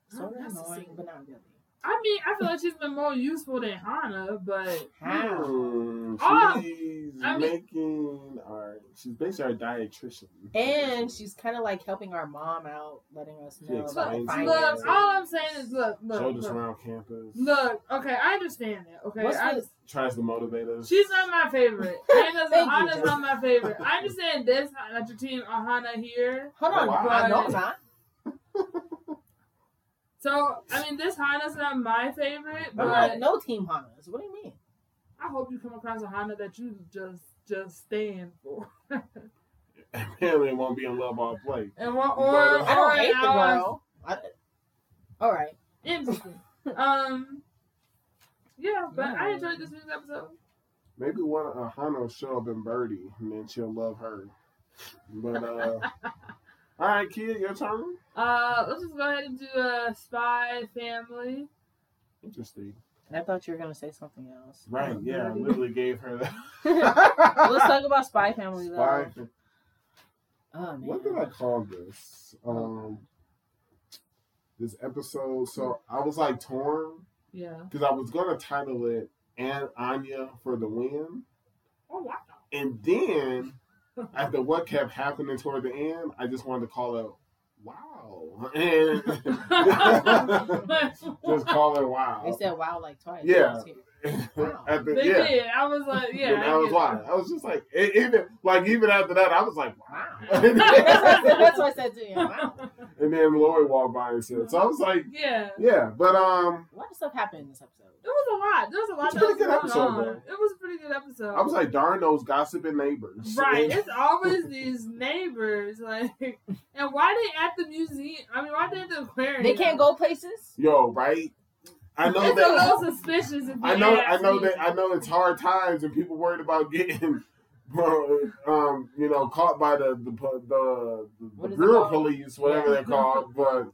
Sort of Unnecessary. annoying, but not really. I mean, I feel like she's been more useful than Hana, but How? Hmm, Oh, she's I mean- making our. She's basically our dietitian. And she's kind of like helping our mom out, letting us know She about explains look, all I'm saying is look, look, Showed us look, around campus. look. Okay, I understand that. Okay, What's I, this? Tries to motivate us. she's not my favorite. Hana's, Thank you, Hana's Jess. not my favorite. I understand this that your team Hana here. Hold on, Oh, wow. I know I'm not. So I mean, this Hana's not my favorite, I'm but like no team Hanas. What do you mean? I hope you come across a Hana that you just just stand for. Apparently, won't be in love all play. And what or, But, uh, I don't or hate the ours- girl. I, all right. Interesting. um. Yeah, but I enjoyed this week's episode. Maybe one uh, Hana will show up in Birdie, and then she'll love her. But uh, all right, kid, your turn. Uh, let's just go ahead and do a Spy Family. Interesting. I thought you were gonna say something else. Right? Yeah, I literally gave her that. Let's talk about Spy Family though. Spy. Oh man. What did I call this? Um, this episode. So I was like torn Yeah. because I was gonna title it "And Anya for the Win," Oh wow. and then after what kept happening toward the end, I just wanted to call it "Wow," and just call it "Wow." They said wow like twice. Yeah. Wow. At the- they yeah. did. I was like, yeah. And that was get why. I was just like, even like even after that, I was like, wow. Wow. that's, what I said, that's what I said to you. Wow. And then Lori walked by and said, so I was like, Yeah. yeah, but um, A lot of stuff happened in this episode. It was a lot. There was a lot It's a pretty good episode, though. It was a pretty good episode. I was like, darn those gossiping neighbors. Right, it's always these neighbors, like, and why they at the museum? I mean, why they at the aquarium? They can't go places. yo, right? I know It's a that. little suspicious. If I know. I know me. that. I know it's hard times and people worried about getting. Um, you know, caught by the the the, the, the is it girl called? police, whatever Yeah. they're called. But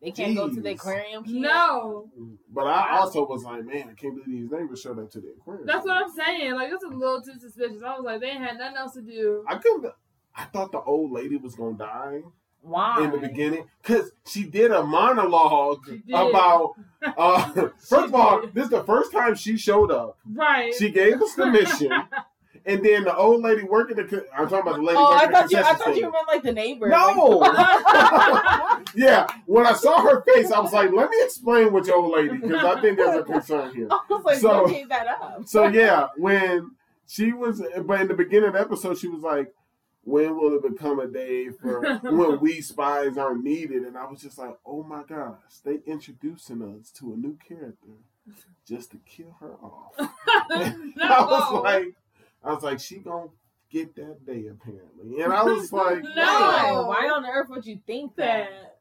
They can't go to the aquarium. kid? No, but I also was like, man, I can't believe these neighbors showed up to the aquarium. that's what I'm saying. Like, it's a little too suspicious. I was like, they had nothing else to do. I couldn't. I thought the old lady was gonna die Why? in the beginning because she did a monologue did. about. Uh, first of all, did. this is the first time she showed up. Right. She gave us the mission, and then the old lady working the. I'm talking about the lady Oh, I thought you. I thought you meant like the neighbor. No. Like- Yeah, when I saw her face, I was like, "Let me explain with your old lady," because I think there's a concern here. I was like, So- don't that up. So yeah, when she was, but in the beginning of the episode, she was like, "When will it become a day for when we spies aren't needed?" And I was just like, "Oh my gosh, they introducing us to a new character just to kill her off." no. I was like, I was like, she gonna get that day apparently, and I was like, No. Why? Why on earth would you think that? that.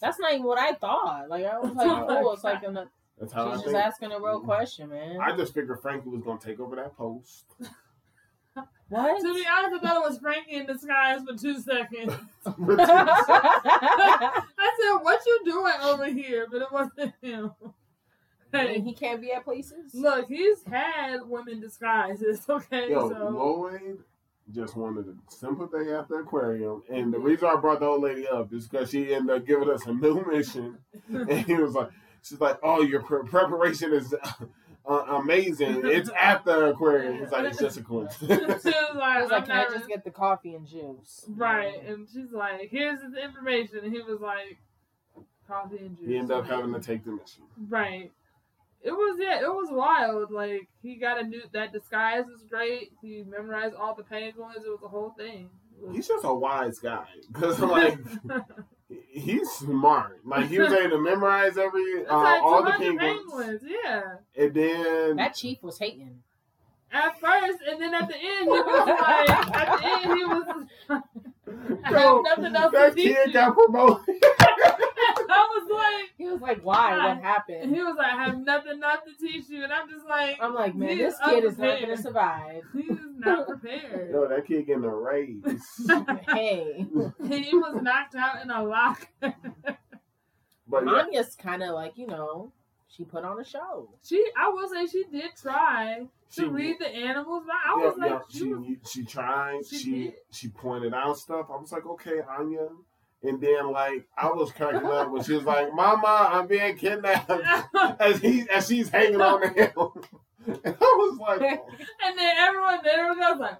That's not even what I thought. Like I was like, oh, it's like a, That's how I she's just think. asking a real question, man. I just figured Franky was gonna take over that post. what? To be honest, I thought it was Franky in disguise for two seconds. I I said, "What you doing over here?" But it wasn't him. Mean, he can't be at places. look, he's had women disguises. Okay, Yo, so Lloyd just wanted a simple day at the aquarium, and the reason I brought the old lady up is because she ended up giving us a new mission, and he was like, she's like, "Oh, your pre- preparation is." Uh, amazing! It's at the aquarium. It's like, it's just a she coincidence. was like, I was like, I'm can I not- just get the coffee and juice? right? And she's like, "Here's the information," and he was like, "Coffee and juice." he ended up having to take the mission. Right. It was yeah, it was wild. Like he got a new that disguise was great. He memorized all the penguins. It was a whole thing. Was- He's just a wise guy because like he's smart. Like he was able to memorize every uh, like all the 200 penguins, Yeah. and then That chief was hating. At first, and then at the end, he was like, at the end, he was. I Bro, have nothing else that to teach kid got promoted. I was like, He was like, why? What happened? he was like, I have nothing left to teach you, and I'm just like, I'm like, man, this kid is not going to survive. he's not prepared. Yo, that kid getting a raise. hey. he was knocked out in a locker. But yeah, Anya's kind of like, you know, She put on a show. She, I will say, she did try She to read the animals. I Yeah, was like, yeah, she, she was, she tried. she She she pointed out stuff. I was like, okay, Anya. And then like I was cracking up when she was like, "Mama, I'm being kidnapped," as he as she's hanging on to him. And I was like, and then everyone there was like.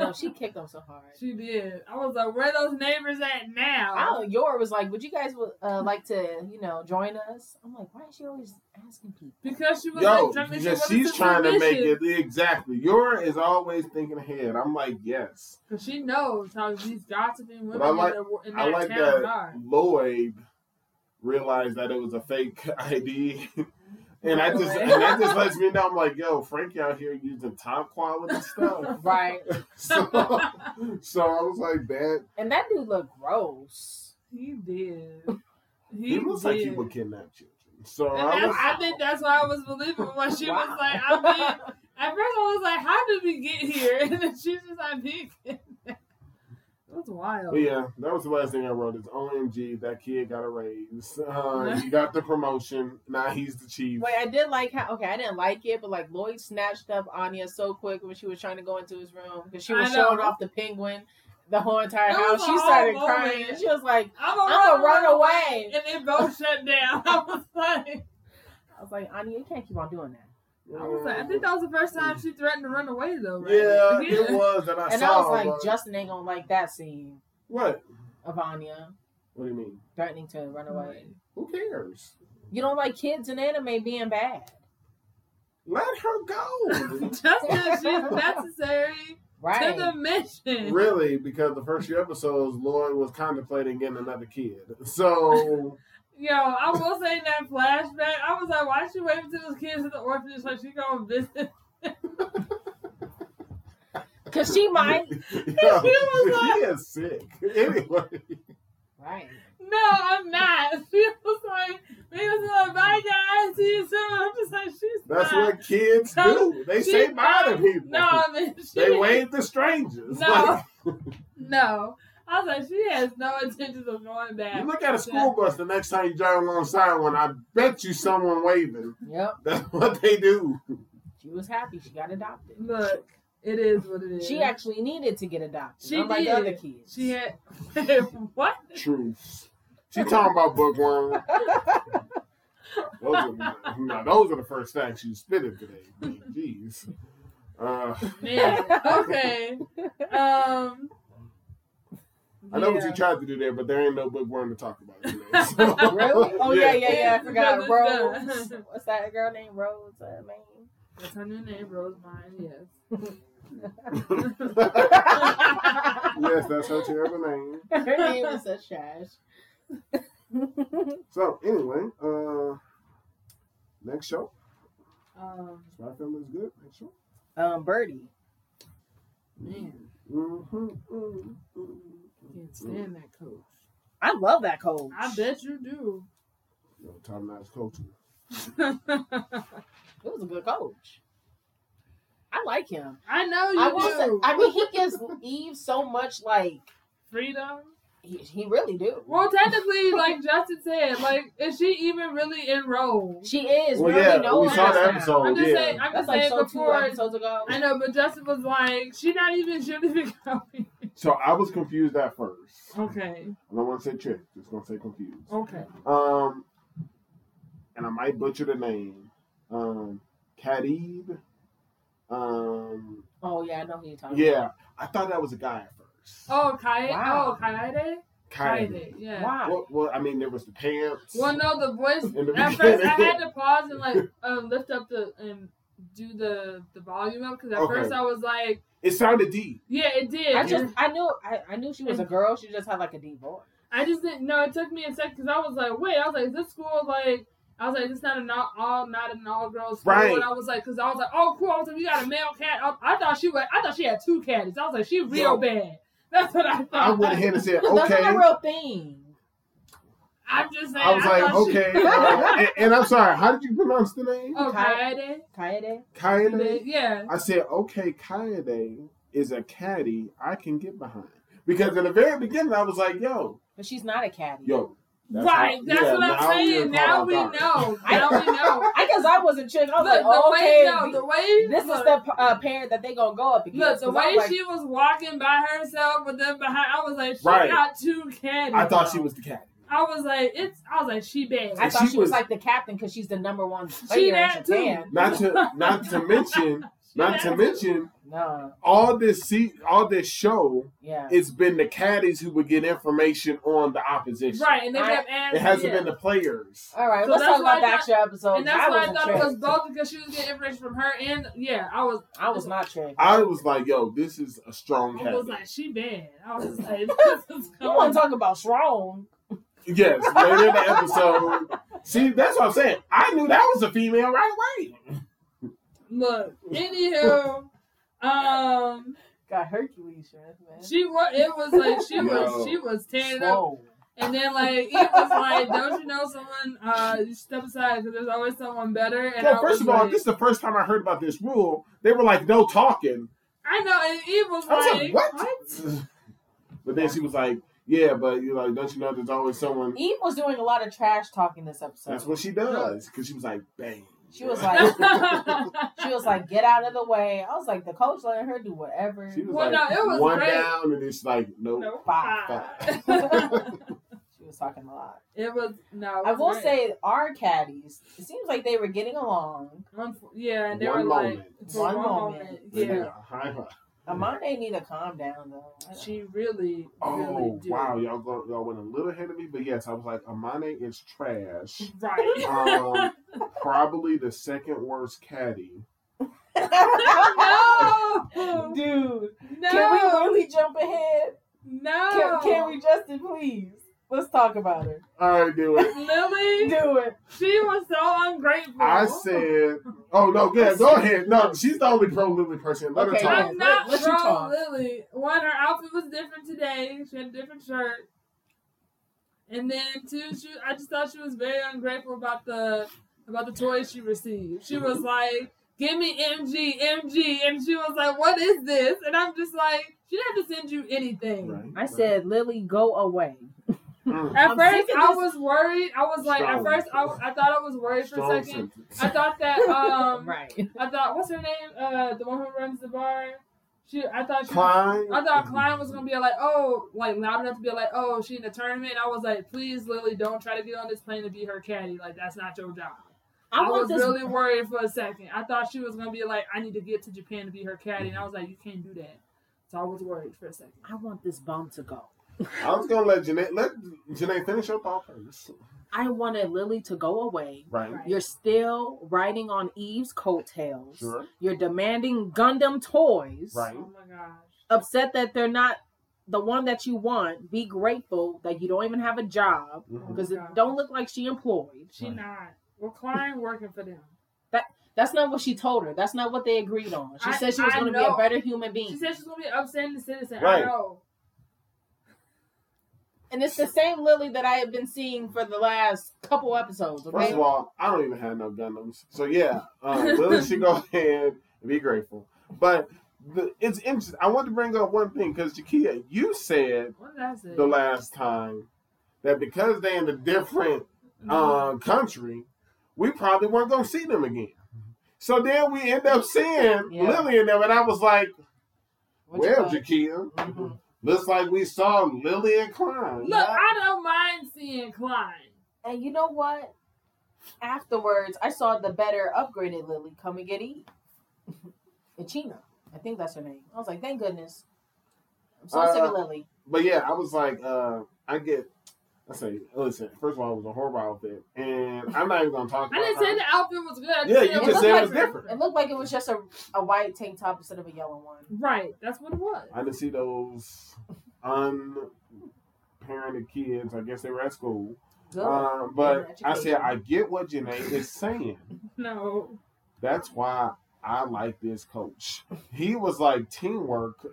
I know she kicked them so hard. She did. I was like, where those neighbors at now? I. Yor was like, "Would you guys uh, like to, you know, join us?" I'm like, "Why is she always asking people?" Because she was "Yo," like, jumping, she because wasn't she's trying to make submissive. it exactly. Yor is always thinking ahead. I'm like, yes. Because she knows how these gossiping women But I like- in, the, in I like town that are. Lloyd realized that it was a fake ID. And I just and that just lets me know I'm like, yo, Franky out here using top quality stuff. Right. So, so I was like, that And that dude looked gross. he did. He, he looks did. like he would kidnap children. So I was, I think that's why I was believing when she was like, I mean, at first I was like, how did we get here? And then she's just like, being kidnapped. It was wild. but yeah, that was the last thing I wrote. Is OMG, that kid got a raise. Uh, he got the promotion. Now he's the chief. Wait, I did like how. Okay, I didn't like it, but like Lloyd snatched up Anya so quick when she was trying to go into his room because she was showing off the penguin, the whole entire It was house. She whole started moment. crying. She was like, I'm gonna I'ma run, run run away. And they both shut down. I was like, "I was like, Anya, you can't keep on doing that." I was like, I think that was the first time she threatened to run away though, right? Yeah, it was that I And saw. I was like, but- Justin ain't gonna like that scene what? of Anya What do you mean? threatening to run away. Who cares? You don't like kids in anime being bad, Let her go. Just because she's necessary right? to the mission. really, because the first few episodes, Lloyd was contemplating getting another kid. So Yo, I will say in that flashback, I was like, why she wait until those kids at the orphanage like she going and visit? Because she might. yo, was like- he is sick. Anyway, Right. No, I'm not. She was like, he was like, bye guys, see you soon. I'm just like, she's that's not. what kids do. They She- say bye to people. No, I mean, she, they wave to strangers. No. no. I was like, she has no intentions of going back. you look at a school bus the next time you drive alongside one. I bet you someone waving. Yep. That's what they do. She was happy. She got adopted. Look, it is what it is. She actually needed to get adopted. She unlike did. other kids. She had what? Truth. She talking about bookworm. Those are, no, those are the first facts you spitted today. Jeez. Uh, Man, okay. Um, I know what yeah. you tried to do there, but there ain't no bookworm to talk about today. So- really? Oh yeah, yeah, yeah. I forgot Rose. done. What's that girl named Rose? Uh, Myne. That's her new name, Rozemyne. Yes. yes, that's her terrible name. Her name is such trash. So anyway, uh, next show. um, Spy Family is good. Next show. um, Birdie. man, Mm-hmm, mm-hmm. Can't stand that coach. I love that coach. I bet you do. Yo, Tom Knight's coaching. It was a good coach. I like him. I know you I will say, do. I mean, he gives Eve so much like Freedom. he, he really do. Well, technically, like Justin said, like is she even really in enrolled? She is. Well, we yeah, already know we saw the episode. I'm just yeah. saying. I'm That's just like saying so two before. episodes ago. I know, but Justin was like, she not even should be going. So I was confused at first. Okay. I don't want to say tricked. Just gonna say confused. Okay. Um, and I might butcher the name. Um, Kadib. Um, Oh yeah, I know who you're talking yeah, I thought that was a guy at first. Oh, Kai. Wow. Oh, Kaede. Kaide. Kaede. Yeah. about. Why? Well, well, I mean, there was the pants. Well, no, the voice. The At first, I had to pause and like uh, lift up the and do the the volume up because at Okay. first I was like, It sounded deep. yeah, it did. I just I knew I, I knew she was a girl. She just had like a deep voice. I just didn't know. It took me a second because I was like, wait, I was like, is this school like? I was like, it's not an all, all not an all girls school. Right. And I was like, because I was like, oh, cool. I was like, you got a male cat. I, I thought she was. I thought she had two caddies. I was like, she real Yo. bad. That's what I thought. I went ahead and said, That's okay. not a real thing. I'm just saying. I was like, thought she- okay. uh, and, and I'm sorry. How did you pronounce the name? Oh, Kai- Kaede. Kaede. Kaede. Yeah. I said, okay, Kaede is a caddy I can get behind. Because in the very beginning, I was like, yo, But she's not a caddy. yo, That's right, how- that's yeah, what I'm saying. Now caught we off guard. know. Now we know. I guess I wasn't tricked. I was Look, like, the oh, way okay, no, the way this is the uh, parent that they gonna go up against. Look, the 'Cause I way was like, she was walking by herself with them behind, I was like, she Right. got two caddies. I thought she was the cat. I was like, it's. I was like, she bad. I And thought she she was, was- like the captain because she's the number one She player in that too. Japan. Not to not to mention not to mention No, all this see all this show yeah. it's been the caddies who would get information on the opposition. Right, and they I- kept asking. It hasn't yeah. been the players. All right, So let's that's talk why about the I actual episode. And that's I why I wasn't thought it was both because she was getting information from her and yeah, I was. I was not tricked. I was like, yo, this is a strong I was like, she bad. I was like, this is You want to talk about strong? Yes, later in the episode. See, that's what I'm saying. I knew that was a female right away. Look, anywho, um, Got Hercules man. she was. It was like she Yo. was. She was tearing it up. And then like it was like, don't you know someone? Uh, you step aside because there's always someone better. And I Well, first was of all, like, this is the first time I heard about this rule. They were like, no talking. I know, and Eve was I was like, like, what? But then she was like, yeah, but you're like, don't you know there's always someone. Eve was doing a lot of trash talking this episode. That's what she does. Because she was like, bang. She was like, she was like, get out of the way. I was like, the coach letting her do whatever. She was Well, like, no, it was one great. down, and it's like, nope. no, Five. five. She was talking a lot. it was no. It I will great. say, our caddies. It seems like they were getting along. Unf- yeah, and they One were like, moment. for One one, moment. moment, They yeah. Did a. Amane need to calm down though. She really, Oh really did. wow, y'all go, y'all went a little ahead of me, but yes, I was like, Amane is trash. Right. Um, probably the second worst caddy. no, Dude, no, can we really jump ahead? no. Can, can we, Justin, please? Let's talk about her. All right, do it. Lily, Do it. she was so ungrateful. I said, oh no, yeah, go ahead. No, she's the only pro Lily person. Let Okay, her talk. I'm not Let- let pro talk. Lily. One, her outfit was different today. She had a different shirt. And then two, she, I just thought she was very ungrateful about the about the toys she received. She was mm-hmm. like, "Give me MG, MG," and she was like, "What is this?" And I'm just like, "She didn't have to send you anything." Right, I said, Lily, go away. Mm. At I'm first, I was worried. I was like, at first, I, I thought I was worried for a second. sentence. I thought that um, Right. I thought what's her name? Uh, the one who runs the bar. She, I thought she. Klein. I thought Klein was gonna be like, oh, like loud enough to be like, oh, she in the tournament. I was like, please, Lily, don't try to get on this plane to be her caddy. Like that's not your job. I, I, was this. really worried for a second. I thought she was gonna be like, I need to get to Japan to be her caddy, and I was like, you can't do that. So I was worried for a second. I want this bomb to go. I was gonna let Jenae let Jenae finish your thought first. I wanted Lily to go away. Right. Right. You're still riding on Eve's coattails. Sure. You're demanding Gundam toys. Right. Oh my gosh. Upset that they're not the one that you want. Be grateful that you don't even have a job mm-hmm. oh because it don't look like she employed. She Right. not. Well, Klein working for them. That that's not what she told her. That's not what they agreed on. She I- said she was going to be a better human being. She said she's gonna be an upstanding citizen. Right. I know. And it's the same Lily that I have been seeing for the last couple episodes. First Okay. of all, I don't even have no Gundams. So yeah, um, Lily should go ahead and be grateful. But the, it's interesting. I want to bring up one thing because Jakia, you said What did I say? the last time that because they're in a different Mm-hmm. uh, country, we probably weren't gonna see them again. So then we end up seeing Yeah. Lily in them, and I was like, What you "Well, got? Jakia, Mhm. Looks like we saw Lily and Klein." Look, I don't mind seeing Klein. And you know what? Afterwards, I saw the better upgraded Lily come and get Eve. Ichina. I think that's her name. I was like, thank goodness. I'm so sick of Uh, Lily. But yeah, I was like, uh, I get. I say, listen. First of all, it was a horrible outfit, and I'm not even gonna talk. I about didn't say the outfit was good. I Yeah, said you it just looked said it like- was different. It looked like it was just a, a white tank top instead of a yellow one. Right, that's what it was. I didn't see those unparented kids. I guess they were at school. Good. Um, but I said. I get what Jenae is saying. No, That's why I like this coach. He was like teamwork.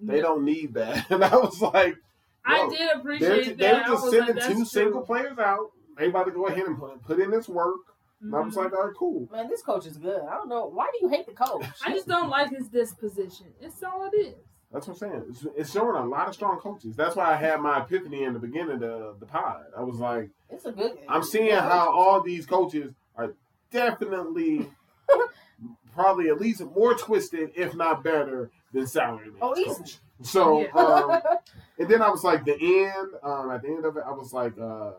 They don't need that, and I was like, I no. did they're, appreciate they were just sending like, two that's single players out. They about to go ahead and put, put in this work. And I was mm-hmm. like, all right, cool. Man, this coach is good. I don't know. Why do you hate the coach? I just don't like his disposition. It's all it is. That's what I'm saying. It's, it's showing a lot of strong coaches. That's why I had my epiphany in the beginning of the, the pod. I was like, It's a good. I'm seeing how all these coaches are definitely probably at least more twisted, if not better, than salary Oh, coach. Easily. So, Yeah. um, and then I was like, the end. Um, at the end of it, I was like, uh,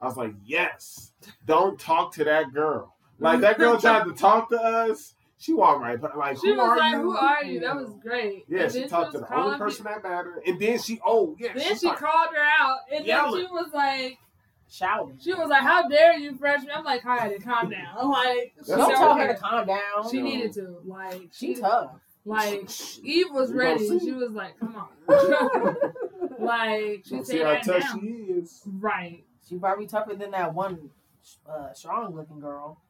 I was like, yes, don't talk to that girl. Like that girl tried to talk to us. She walked right, by- like, She who was are like, you? "Who are you?" That was great. Yeah, And she then talked to the only person me- that mattered, and then she, oh yeah, Then she she called her out, and Yelling. then she was like, Shouting. "She was like, how dare you, freshman?" I'm like, "Heidi, calm down." I'm like, That's Don't tell her to calm down. She needed to. Like, She she tough. Like Eve was We ready. She was like, "Come on." like she Let's said that tough now. she is. Right. She probably tougher than that one uh, strong looking girl.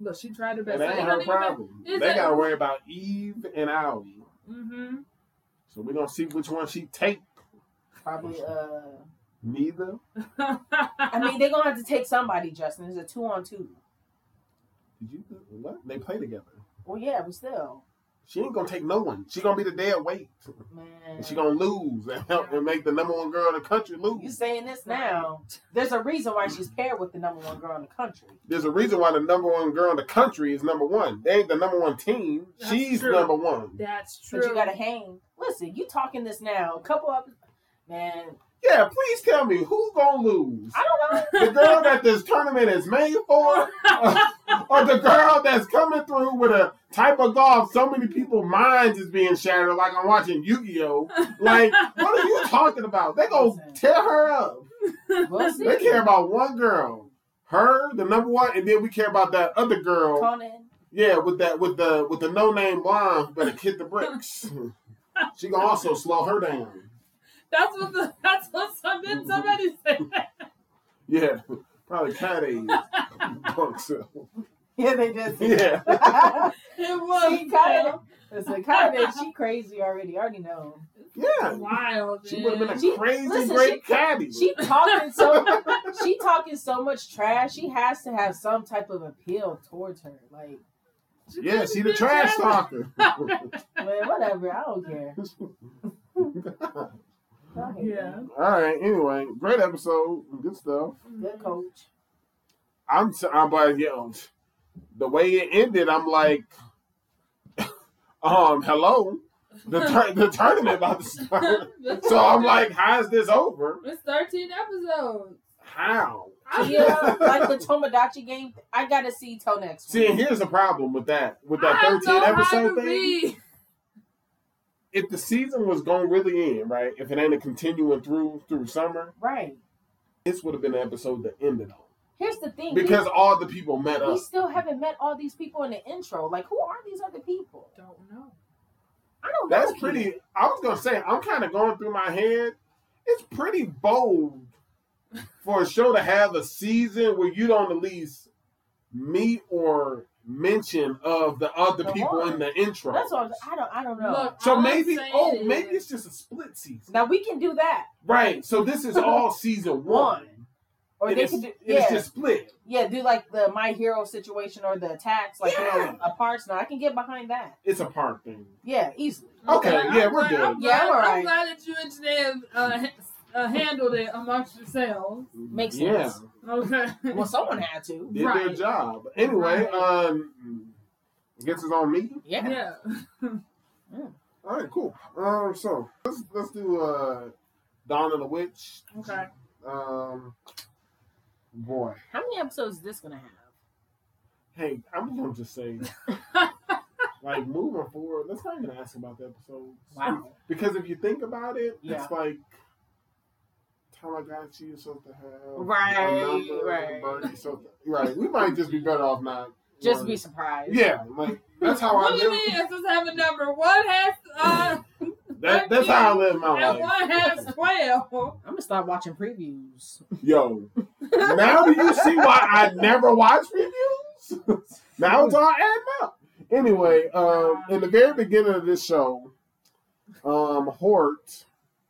Look, she tried her best. That ain't her problem. is They gotta worry about Eve and Allie. Mm-hmm. So we're gonna see which one she take. Probably. Uh, Neither. I mean, they're gonna have to take somebody. Justin, it's a two on two. Did you what? They play together. Well, yeah, but still, She ain't gonna take no one. She gonna be the dead weight. man. And she gonna lose and help and make the number one girl in the country lose. You saying this now? There's a reason why she's paired with the number one girl in the country. There's a reason why the number one girl in the country is number one. They ain't the number one team. That's She's true. number one. That's true. But you gotta hang. Listen, you talking this now? A couple of man, Yeah, please tell me who gonna lose? I don't know. The girl that this tournament is made for, or the girl that's coming through with a type of golf so many people's minds is being shattered, like I'm watching Yu-Gi-Oh. Like, what are you talking about? They gonna tear her up. They care about one girl, her, the number one, and then we care about that other girl. Conan. Yeah, with that, with the, with the no-name blonde who better hit the bricks. she gonna also slow her down. That's what the, that's what some did somebody say. Yeah, probably Cat A's. Punk, so. Yeah, they did. Yeah. It was See, Conan. Listen, Conan, she crazy already. I already know. Yeah. wild. She would have been a She- crazy listen, great she- caddy. She talking so she talking so much trash. She has to have some type of appeal towards her. Like, yeah, she the trash talker. man, whatever. I don't care. Yeah. All right. Anyway, great episode. Good stuff. Good coach. I'm. s- I'm but yo, the way it ended, I'm like, um, hello. The tur- the tournament about to start. So I'm like, how is this over? it's 13 episodes. How? Yeah, like the Tomodachi game. I gotta see till next See, week. and here's the problem with that with that I 13 episode thing. read. If the season was going really in, right? If it ain't a continuing through through summer, Right. this would have been an episode that ended on. Here's the thing. Because all the people met we, we still haven't met all these people in the intro. Like, who are these other people? Don't know. I don't know. That's yet. pretty. I was gonna say I'm kind of going through my head. It's pretty bold for a show to have a season where you don't at least meet or mention of the other The people one. in the intro. That's what I don't. I don't know. Look, So I'm maybe, oh, is- maybe it's just a split season, now we can do that, right? So this is all season one, One. or and they it's, could do. Yeah, it's just split. yeah. Do like the My Hero situation or the attacks, like you know, a parts. Now I can get behind that. It's a part thing. Yeah, easily. Okay, I'm yeah, we're glad- good. I'm Yeah, glad, we're I'm alright. glad that you and Jenae uh, ha- uh, handled it amongst yourselves. Makes yeah, sense. Okay. Well, someone had to. did their job. Anyway, Right. um, I guess it's on me. Yeah. yeah. All right, cool. Um, so let's let's do uh, Dawn of the Witch. Okay. Um, boy, How many episodes is this gonna have? hey, I'm gonna just say, like, moving forward, let's not even ask about the episodes. Wow. Because if you think about it, Yeah. it's like Tamagotchi is supposed to have Right, a number, right. Birdie supposed to- right. We might just be better off not. Just worrying. be surprised. Yeah, like that's how what I do you live. mean? It's supposed to have a number. One has uh, That, that's how I live my and life. one has twelve. I'm gonna start watching previews. Yo, now do you see why I never watch reviews? now it's all adding up. Anyway, um, in the very beginning of this show, um, Hort,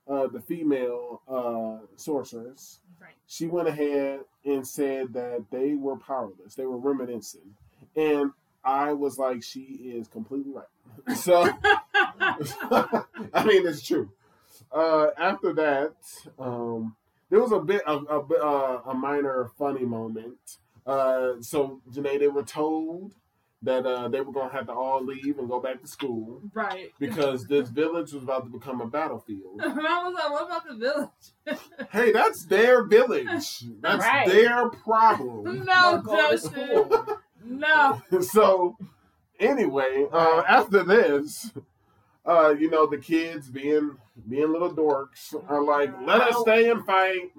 uh, the female uh, sorceress, Right. she went ahead and said that they were powerless. They were reminiscing. And I was like, she is completely right. So I mean, it's true. Uh, after that, um, there was a bit of a, bit, uh, a minor funny moment. Uh, so Jenae, they were told that uh, they were gonna have to all leave and go back to school right. because this village was about to become a battlefield. I was like, what about the village? Hey, that's their village. That's Right. their problem. no, Go to Justin. school. No. so anyway, uh, after this, uh, you know, the kids being being little dorks are like, let us stay and fight.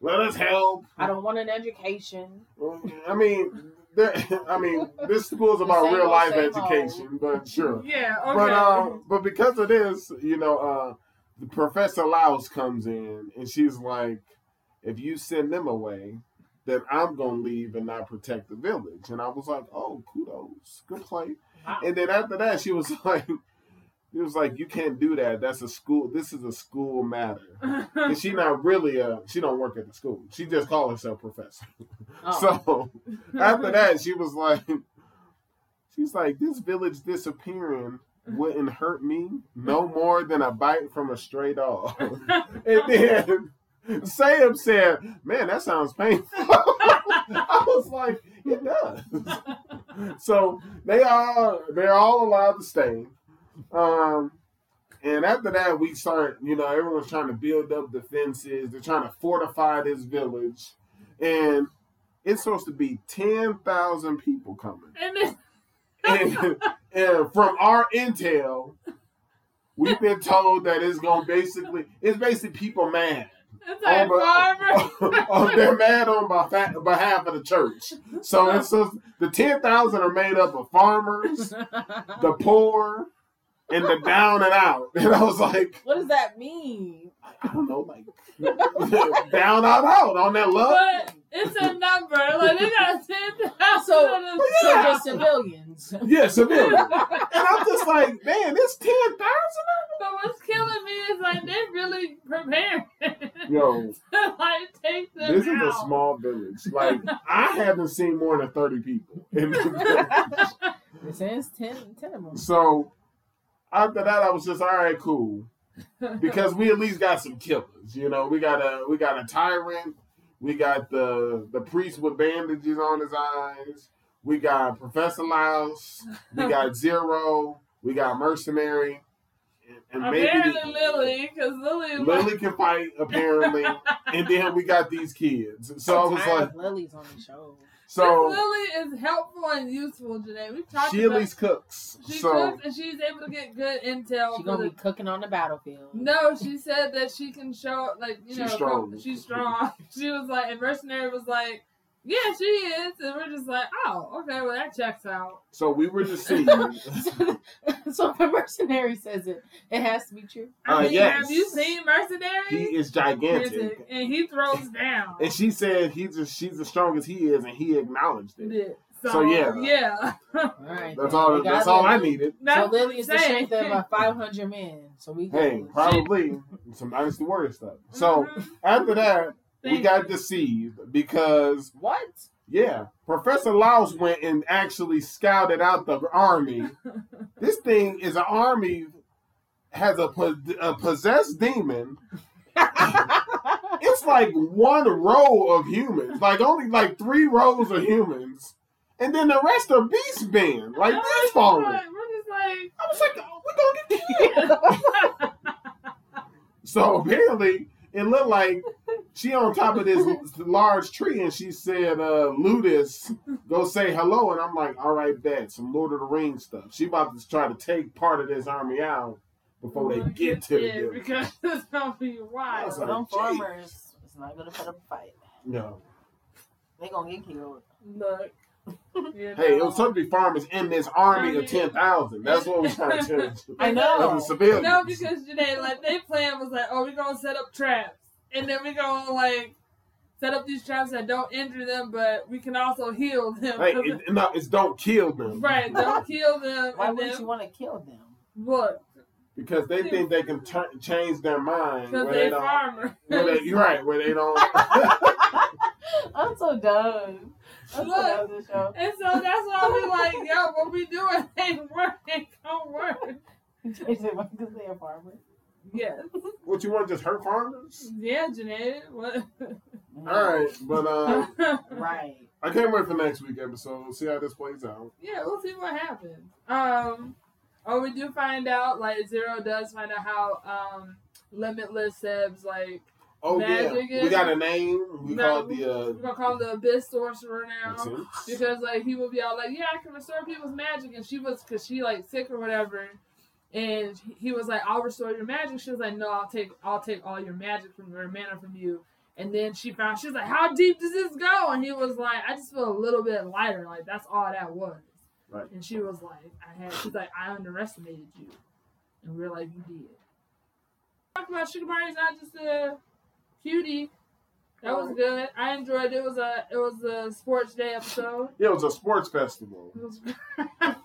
Let us help. I don't want an education. I mean, there- I mean, this school is about real life same education, but sure. Yeah, okay. But um, but because of this, you know, uh, the Professor Laos comes in and she's like, if you send them away, then I'm gonna leave and not protect the village. And I was like, oh, kudos, good play. Wow. And then after that, she was like, it was like, you can't do that. That's a school. This is a school matter. And she not really a. She don't work at the school. She just call herself professor. Oh. So after that, she was like, she's like, this village disappearing wouldn't hurt me no more than a bite from a stray dog. and then Sam said, man, that sounds painful. I was like, it does. so they are they're all allowed to stay. Um and after that, we start, you know, everyone's trying to build up defenses. They're trying to fortify this village. And it's supposed to be 10,000 people coming. and then, And, and from our intel, we've been told that it's going to basically, it's basically people mad. it's like Over- oh, they're mad on behalf, behalf of the church. So it's just, the 10,000 are made up of farmers, the poor, and the down and out. And I was like, what does that mean? I don't know, like down out out on that love. But it's a number. Like they got ten thousand. So- of them. So Yeah. just civilians. Yeah, civilian. and I'm just like, man, it's ten thousand But what's killing me is like they really preparing Yo, to like take them this is a small village. Like I haven't seen more than thirty people. In the village. It says 10, 10 of them. so after that, I was just all right, cool, because we at least got some killers. You know, we got a we got a tyrant. We got the the priest with bandages on his eyes. We got Professor Laos. We got Zero. We got Mercenary. And, and maybe the- Lily, because Lily, Lily can fight apparently, and then we got these kids. So I was I'm tired like, of Lily's on the show. So Lily is helpful and useful today. We talked she at about least cooks. she So cooks and she's able to get good intel. She's gonna the- be cooking on the battlefield. no, she said that she can show like you She's know strong. she's strong. She was like, and mercenary was like, yeah, she is, and we're just like, oh, okay, well that checks out. so we were just seeing. so if a mercenary says it, it has to be true. I Uh, mean, yes. have you seen mercenary? he is gigantic. and he throws down. And she said he's just, she's as strong as he is, and he acknowledged it. Yeah. So, So, yeah. yeah. All right. That's all. We got That's all I Lily. needed. So Lily is the strength of uh, 500 men. So we Hey, probably some Dynasty Warrior stuff. So Mhm. after that, we got deceived because what? yeah, Professor Laos went and actually scouted out the army. this thing is an army has a, a possessed demon. It's like one row of humans, like only like three rows of humans, and then the rest are beast men, like beast we're falling. like- We're just like, I was like, oh, we gonna get killed. So apparently, it looked like she on top of this large tree, and she said, uh, "Ludus, go say hello." And I'm like, "All right, bet some Lord of the Rings stuff." She about to try to take part of this army out before they get to the yeah, village. because it's gonna be wild. That's Some like, farmers is not gonna put up a fight. No, They gonna get killed. Look. You hey, it was supposed to be farmers in this army of ten thousand. That's what we're trying to tell you. I know. the civilians. No, because Jenae, like their plan was like, oh, we're gonna set up traps, and then we're gonna like set up these traps that don't injure them, but we can also heal them. Hey, it, no, it's don't kill them. right, don't kill them, Why and would then you want to kill them? look, because they think they can turn change their mind because they they don't. farmer. Where they, you're right, where they don't. I'm so done. I'm Look. done with show. And so that's why we like, yo, what we doing ain't work, ain't gonna work. They said, "Why, 'cause they a farmer. Yes. What you want? Just hurt farmers? Yeah, Janet. What? All right, but uh, Right. I can't wait for next week episode. See how this plays out. Yeah, we'll see what happens. Um, oh, we do find out like Zero does find out how um Limitless Seb's like Oh Magic yeah, is- we got a name. We No, call it the we're uh. gonna call him the Abyss Sorcerer now. Because like he would be all like, "Yeah, I can restore people's magic," and she was because she like sick or whatever, and he was like, "I'll restore your magic." She was like, "No, I'll take I'll take all your magic from your mana from you." And then she found she was like, "How deep does this go?" And he was like, "I just feel a little bit lighter. Like that's all that was." Right. And she was like, "I had." She's like, "I underestimated you," and we're like, "You did." Talk about Shikimori's not just a cutie. That was good. I enjoyed it. It was a it was a sports day episode. Yeah, it was a sports festival It was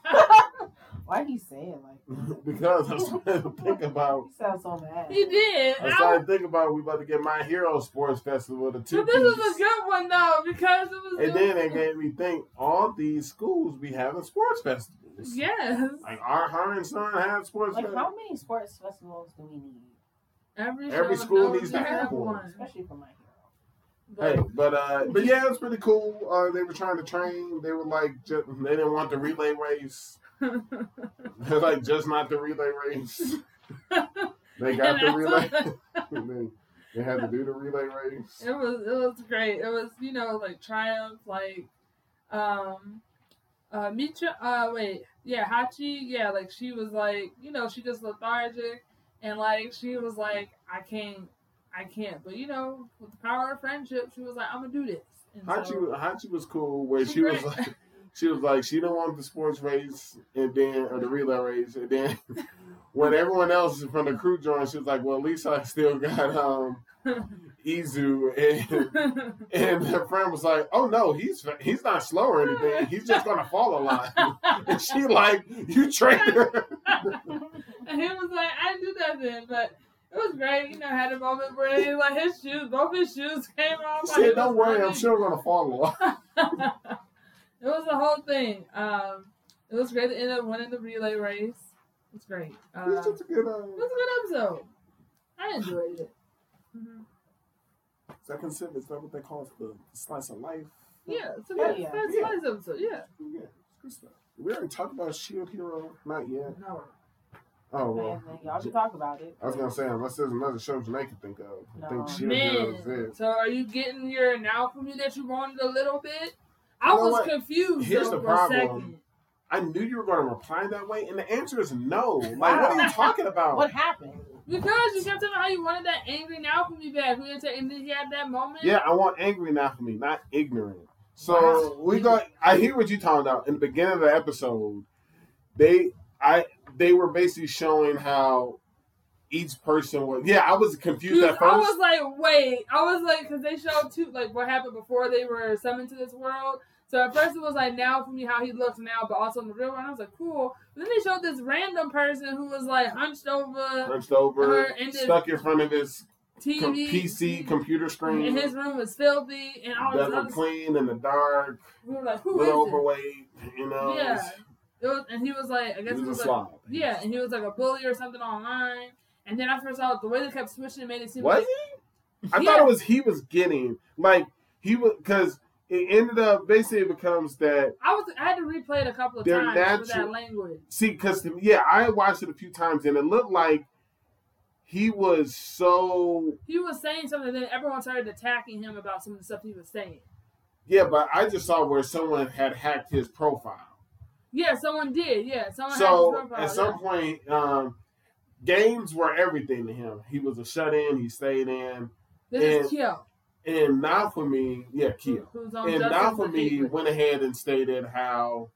Why he say it like that? because I started to think about. He sounds so mad. he did. I I- started to think about we about to get my hero sports festival the two but this is a good one though because it was. And then it made me think all these schools be having sports festivals. yes, Like our her and son have sports Like, festivals. how many sports festivals do we need? every Every school needs to have one. Especially for my hero. But Hey, but uh, but yeah, it's pretty cool. Uh, they were trying to train. They were like, just, they didn't want the relay race. They're like, just not the relay race. They got the relay. they, they had to do the relay race. It was it was great. It was you know like triumph like um uh Mitra uh wait yeah Hachi yeah like she was like you know she just lethargic and like she was like I can't I can't but you know with the power of friendship she was like I'm gonna do this and Hachi, so, Hachi was cool. Where She's she was like, she was like, she didn't want the sports race, and then or the relay race, and then when everyone else from the crew joined, she was like, well, at least I still got um Izu and. And her friend was like, "Oh no, he's he's not slow or anything. He's just gonna fall a lot." And she like, "You traitor." and he was like I didn't do that then but it was great you know had a moment where he like his shoes both his shoes came off She said, "Don't worry, I'm sure gonna fall a lot." It was the whole thing. Um, it was great to end up winning the relay race. It was great. Uh, It's it just a good. was Uh, a good episode. I enjoyed it. Mhm. second sip is that what they call it, the slice of life? Yeah, it's a good, yeah. it's a Yeah. nice episode. Yeah. Yeah, it's good stuff. We already talked about Shield Hero, not yet. No. Oh Man, well, y'all can talk about it. I was gonna say unless there's another show Jenae can think of. I think Shield Hero is Man, it. so are you getting your now from me that you wanted a little bit? I You know was what? confused Here's though, the for a problem. second. I knew you were going to reply that way, and the answer is no. Like, what are you talking about? What happened? Because you kept telling me how you wanted that angry Naofumi back. We didn't take, and then he had that moment. Yeah, I want angry Naofumi, not ignorant. So Wow. we got. I hear what you're talking about. In the beginning of the episode, they, I, they were basically showing how each person was. Yeah, I was confused at first. I was like, wait. I was like, because they showed two, like what happened before they were summoned to this world. So at first it was like Naofumi how he looks now, but also in the real world. I was like, cool. But then they showed this random person who was like hunched over Hunched over, and stuck in front of this TV. com- PC computer screen. and his room was filthy and all this other clean in the dark, We were like, who is little it? overweight. You know, Yeah. It was, and he was like, I he guess was he a was like, slob. yeah, and he was like a bully or something online. And then I first saw the way they kept switching it made it seem Was like he? I Yeah. thought it was he was getting like he was because it ended up basically it becomes that I was I had to replay it a couple of times for that natural- language. see because yeah I watched it a few times and it looked like he was so He was saying something, then everyone started attacking him about some of the stuff he was saying. yeah but I just saw where someone had hacked his profile Yeah, someone did. Yeah, someone so had his profile, at some point um games were everything to him he was a shut in he stayed in. This is and- Kyo. and Naofumi yeah Kyo. Who's on and now for me went ahead and stated how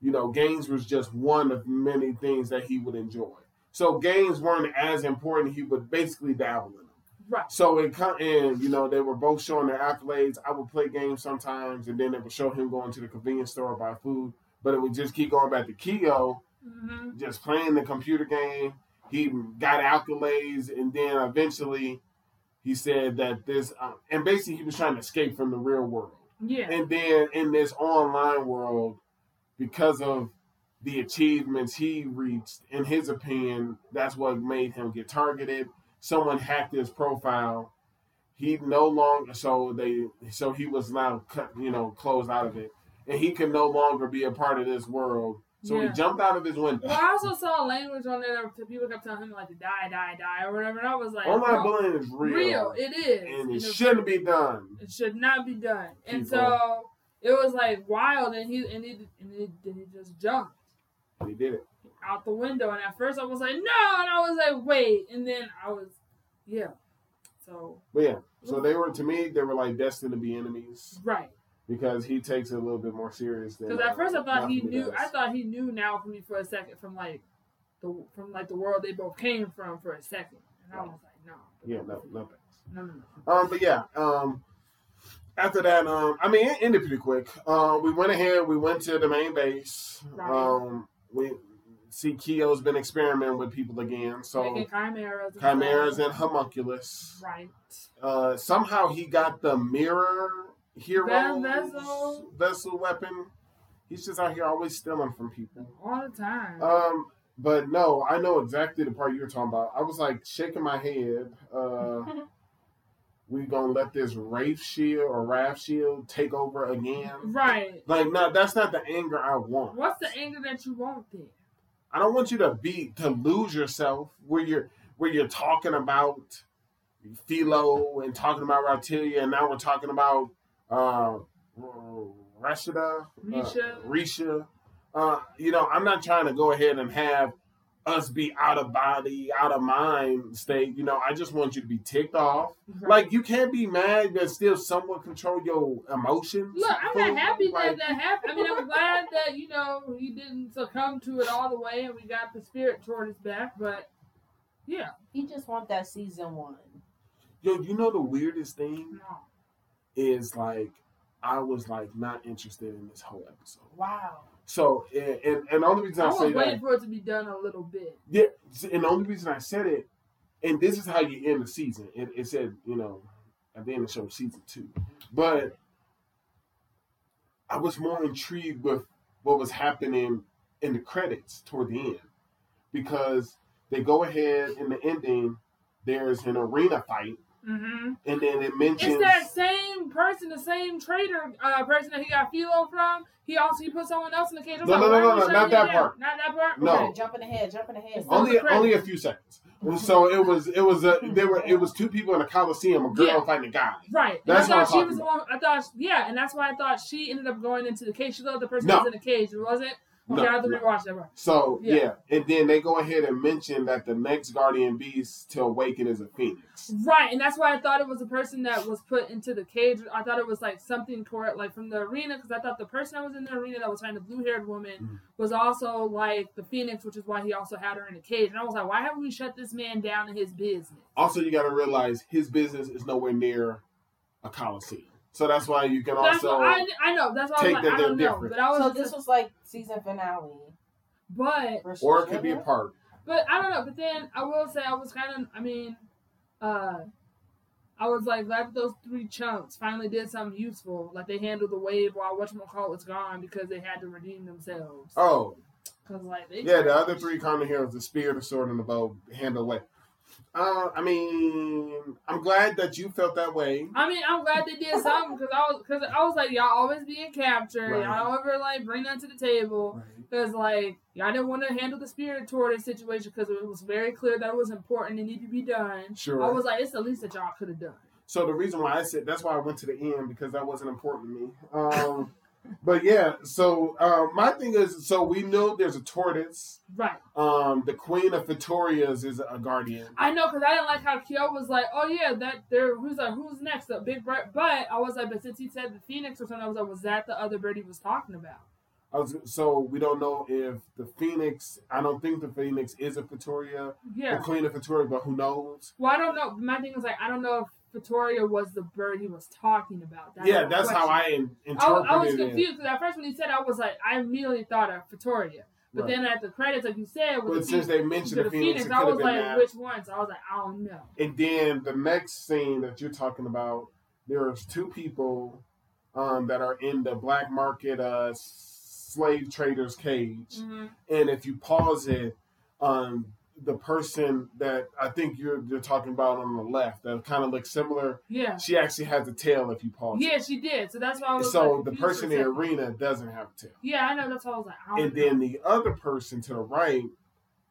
you know games was just one of many things that he would enjoy so games weren't as important he would basically dabble in them Right. so it come and you know they were both showing their accolades i would play games sometimes and then it would show him going to the convenience store buy food but it would just keep going back to Kyo, hmm just playing the computer game he got accolades and then eventually he said that this um, and basically he was trying to escape from the real world Yeah. and then in this online world, because of the achievements he reached. In his opinion, that's what made him get targeted. Someone hacked his profile. He no longer so they so he was now cut, you know closed out of it, and he can no longer be a part of this world. So Yeah. he jumped out of his window. Well, I also saw language on there that people kept telling him like to die, die, die, or whatever. And I was like, Online bullying is real, real, it is, and And it shouldn't be done. It should not be done. And so it was like wild, and he and he and he, then he just jumped He did it. out the window. And at first I was like, no, and I was like, wait, and then I was, yeah. So But yeah, so they were to me they were like destined to be enemies right, because he takes it a little bit more serious than. because at first I thought he knew. does. I thought he knew Naofumi for a second from like the from like the world they both came from for a second, and I was like, no, Yeah, no, no thanks. no, no, no. Um, but yeah, um, after that, um, I mean, it ended pretty quick. Uh, we went ahead, we went to the main base. Right. Um, we see Kyo's been experimenting with people again, so Making chimeras, chimeras and homunculus. right. Uh, somehow he got the mirror hero vessel. vessel weapon. He's just out here always stealing from people. all the time. Um, but no, I know exactly the part you're talking about. I was like shaking my head. Uh, we gonna let this Wraith shield or Wrath shield take over again? right. Like, no, that's not the anger I want. What's the anger that you want then? I don't want you to be to lose yourself where you're where you're talking about Filo and talking about Raphtalia, and now we're talking about uh, Rashida, Risha. uh, Risha. Uh, you know, I'm not trying to go ahead and have us be out of body, out of mind state. You know, I just want you to be ticked off. Right. Like you can't be mad, but still somewhat control your emotions. Look, I'm not happy Like, that that happened. I mean, I'm glad that you know he didn't succumb to it all the way, and we got the Spirit Tortoise back. But yeah, He just want that season one. Yo, you know the weirdest thing no. Is like I was like not interested in this whole episode. Wow. So and and, and the only reason I I, was say waiting that, for it to be done a little bit. yeah, and the only reason I said it, and this is how you end the season. It, it said you know at the end of the show season two, but I was more intrigued with what was happening in the credits toward the end because they go ahead in the ending. There's an arena fight, Mm-hmm. and then it mentions It's that same person, the same traitor uh, person that he got Filo from. He also he put someone else in the cage. I'm No, like, no, no, no, no, not that down? part. Not that part. No. Okay. Jumping ahead, jumping ahead. It's only the credits. only a few seconds. So it was it was a there were it was two people in a coliseum, a girl Yeah. fighting a guy. Right. And That's I what thought I'm she was talking the one. I thought, yeah, and that's why I thought she ended up going into the cage. She thought the person No. was in the cage. It wasn't. Okay, No, I to no. rewatch that. So yeah. Yeah. and then they go ahead and mention that the next guardian beast to awaken is a phoenix. Right, and that's why I thought it was a person that was put into the cage. I thought it was like something toward like from the arena because I thought the person that was in the arena that was fighting the blue haired woman Mhm. was also like the phoenix, which is why he also had her in a cage. And I was like, why haven't we shut this man down in his business? Also, you got to realize his business is nowhere near a coliseum, so that's why you can That's also. what I, I know. That's why I was take like, that I don't they're know. different. But I was, So this was like season finale. but or it could be a part. But I don't know. But then I will say I was kind of. I mean, uh, I was like glad that those three chunks finally did something useful. Like they handled the wave while whatchamacallit was gone because they had to redeem themselves. Oh Cause like they yeah, the other three common heroes, the spear, the sword, and the bow, handle away. Uh, I mean, I'm glad that you felt that way. I mean, I'm glad they did something because I was because I was like, y'all always being captured. Right. Y'all don't ever like bring that to the table. Because like y'all didn't want to handle the Spirit Tortoise situation because it was very clear that it was important and needed to be done. Sure. I was like, it's the least that y'all could have done. So the reason why I said that's why I went to the end because that wasn't important to me. Um, but yeah, so uh, my thing is, so we know there's a tortoise. Right. Um, the Queen of Fitoria's is a guardian. I know because I didn't like how Kyo was like, oh yeah, that there. Who's like, who's next? The big bird. But I was like, but since he said the phoenix or something, I was like, was that the other bird he was talking about? I was, so we don't know if the Phoenix. I don't think the Phoenix is a Fitoria, Yeah. the Queen of Fitoria, but who knows? Well, I don't know. My thing is like, I don't know if Fitoria was the bird he was talking about. That's yeah, that's how question. I in, I, interpreted I was confused because at first when he said, I was like, I immediately thought of Fitoria. But Right. then at the credits, like you said, with But the since Phoenix, they mentioned the the Phoenix, Phoenix, I was like, that. which one? So I was like, I don't know. And then the next scene that you're talking about, there's two people um, that are in the black market uh, slave trader's cage, hmm and if you pause it, um, the person that I think you're you're talking about on the left that kind of looks similar, Yeah. she actually has a tail if you pause Yeah, it. she did. So that's why I was So like, the person in the arena doesn't have a tail. Yeah, I know. That's why I was like, I don't And then the other person to the right,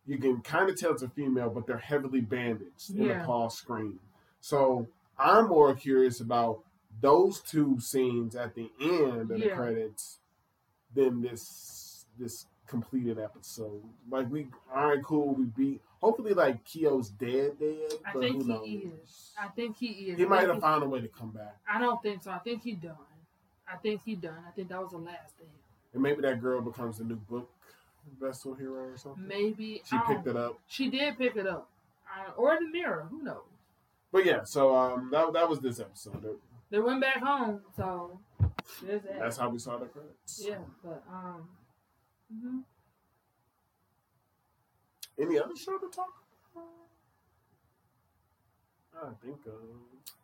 you can kind of tell it's a female, but they're heavily bandaged in the pause screen. So I'm more curious about those two scenes at the end of the credits than this this completed episode. Like we, all right, cool. We beat. Hopefully, like Kyo's dead, dead. I but think who he knows? is. I think he is. He I might have found a way to come back, I don't think so. I think he done. I think he done. I think that was the last thing. and maybe that girl becomes the new book vessel hero or something. Maybe She picked it up. She did pick it up, uh, or the mirror. Who knows? But yeah, so um, that that was this episode. They went back home, so that. That's how we saw the credits. yeah, but um, mhm. Any other show to talk about? I think of.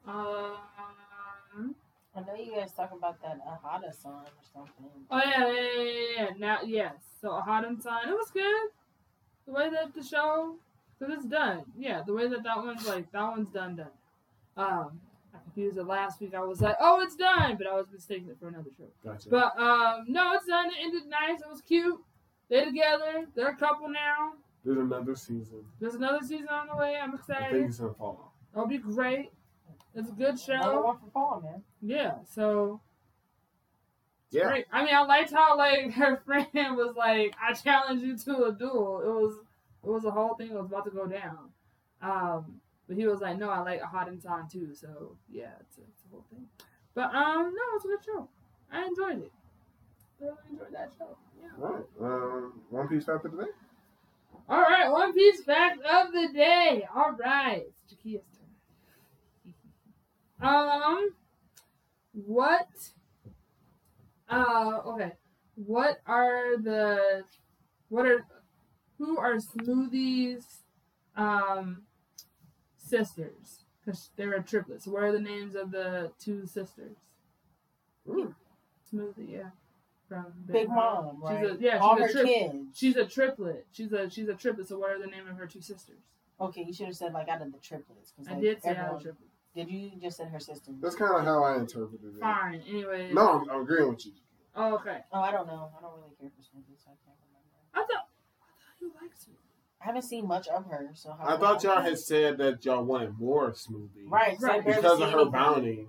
um, I know you guys talk about that Ahada song or something. oh yeah, yeah, yeah, yeah, yeah. Now, yes. So a song. It was good. The way that the show, because it's done. Yeah, the way that that one's like that one's done, done. Um, I confused it last week. I was like, oh, it's done, but I was mistaking it for another show. Gotcha. But um, no, it's done. It ended nice. It was cute. They're together. They're a couple now. There's another season. There's another season on the way. I'm excited. I think excited. it's in fall. It'll be great. It's a good Another show. one for fall, man. Yeah. So Yeah. great. I mean, I liked how like her friend was like, "I challenge you to a duel." It was it was a whole thing that was about to go down. Um, but he was like, "No, I like a hot and time too." So yeah, it's a, it's a whole thing. But um, no, it's a good show. I enjoyed it. Really enjoyed that show. Yeah. All right. Um, One Piece fact of the day. All right, One Piece fact of the day. All right, it's Jakia's turn. um, what? Uh, okay. What are the? What are? Who are Smoothie's um sisters? Because they're a triplet. So what are the names of the two sisters? Ooh. Smoothie, yeah. From Big Mom, She's right? a, yeah, All she's her a triplet. kids. She's a triplet. She's a she's a triplet. So what are the name of her two sisters? Okay, you should have said like out of the triplets. 'cause, I like, did say out everyone- of triplet. Did you just said her sisters? That's kind of how I interpreted it. Fine. Anyway. No, I'm, I'm agreeing with you. Oh, okay. Oh, I don't know. I don't really care for Smoothie, so I can't remember. I thought. I thought you liked me. I haven't seen much of her, so how I thought y'all had said that y'all wanted more smoothie. right, 'cause I Right. Because of her bounty.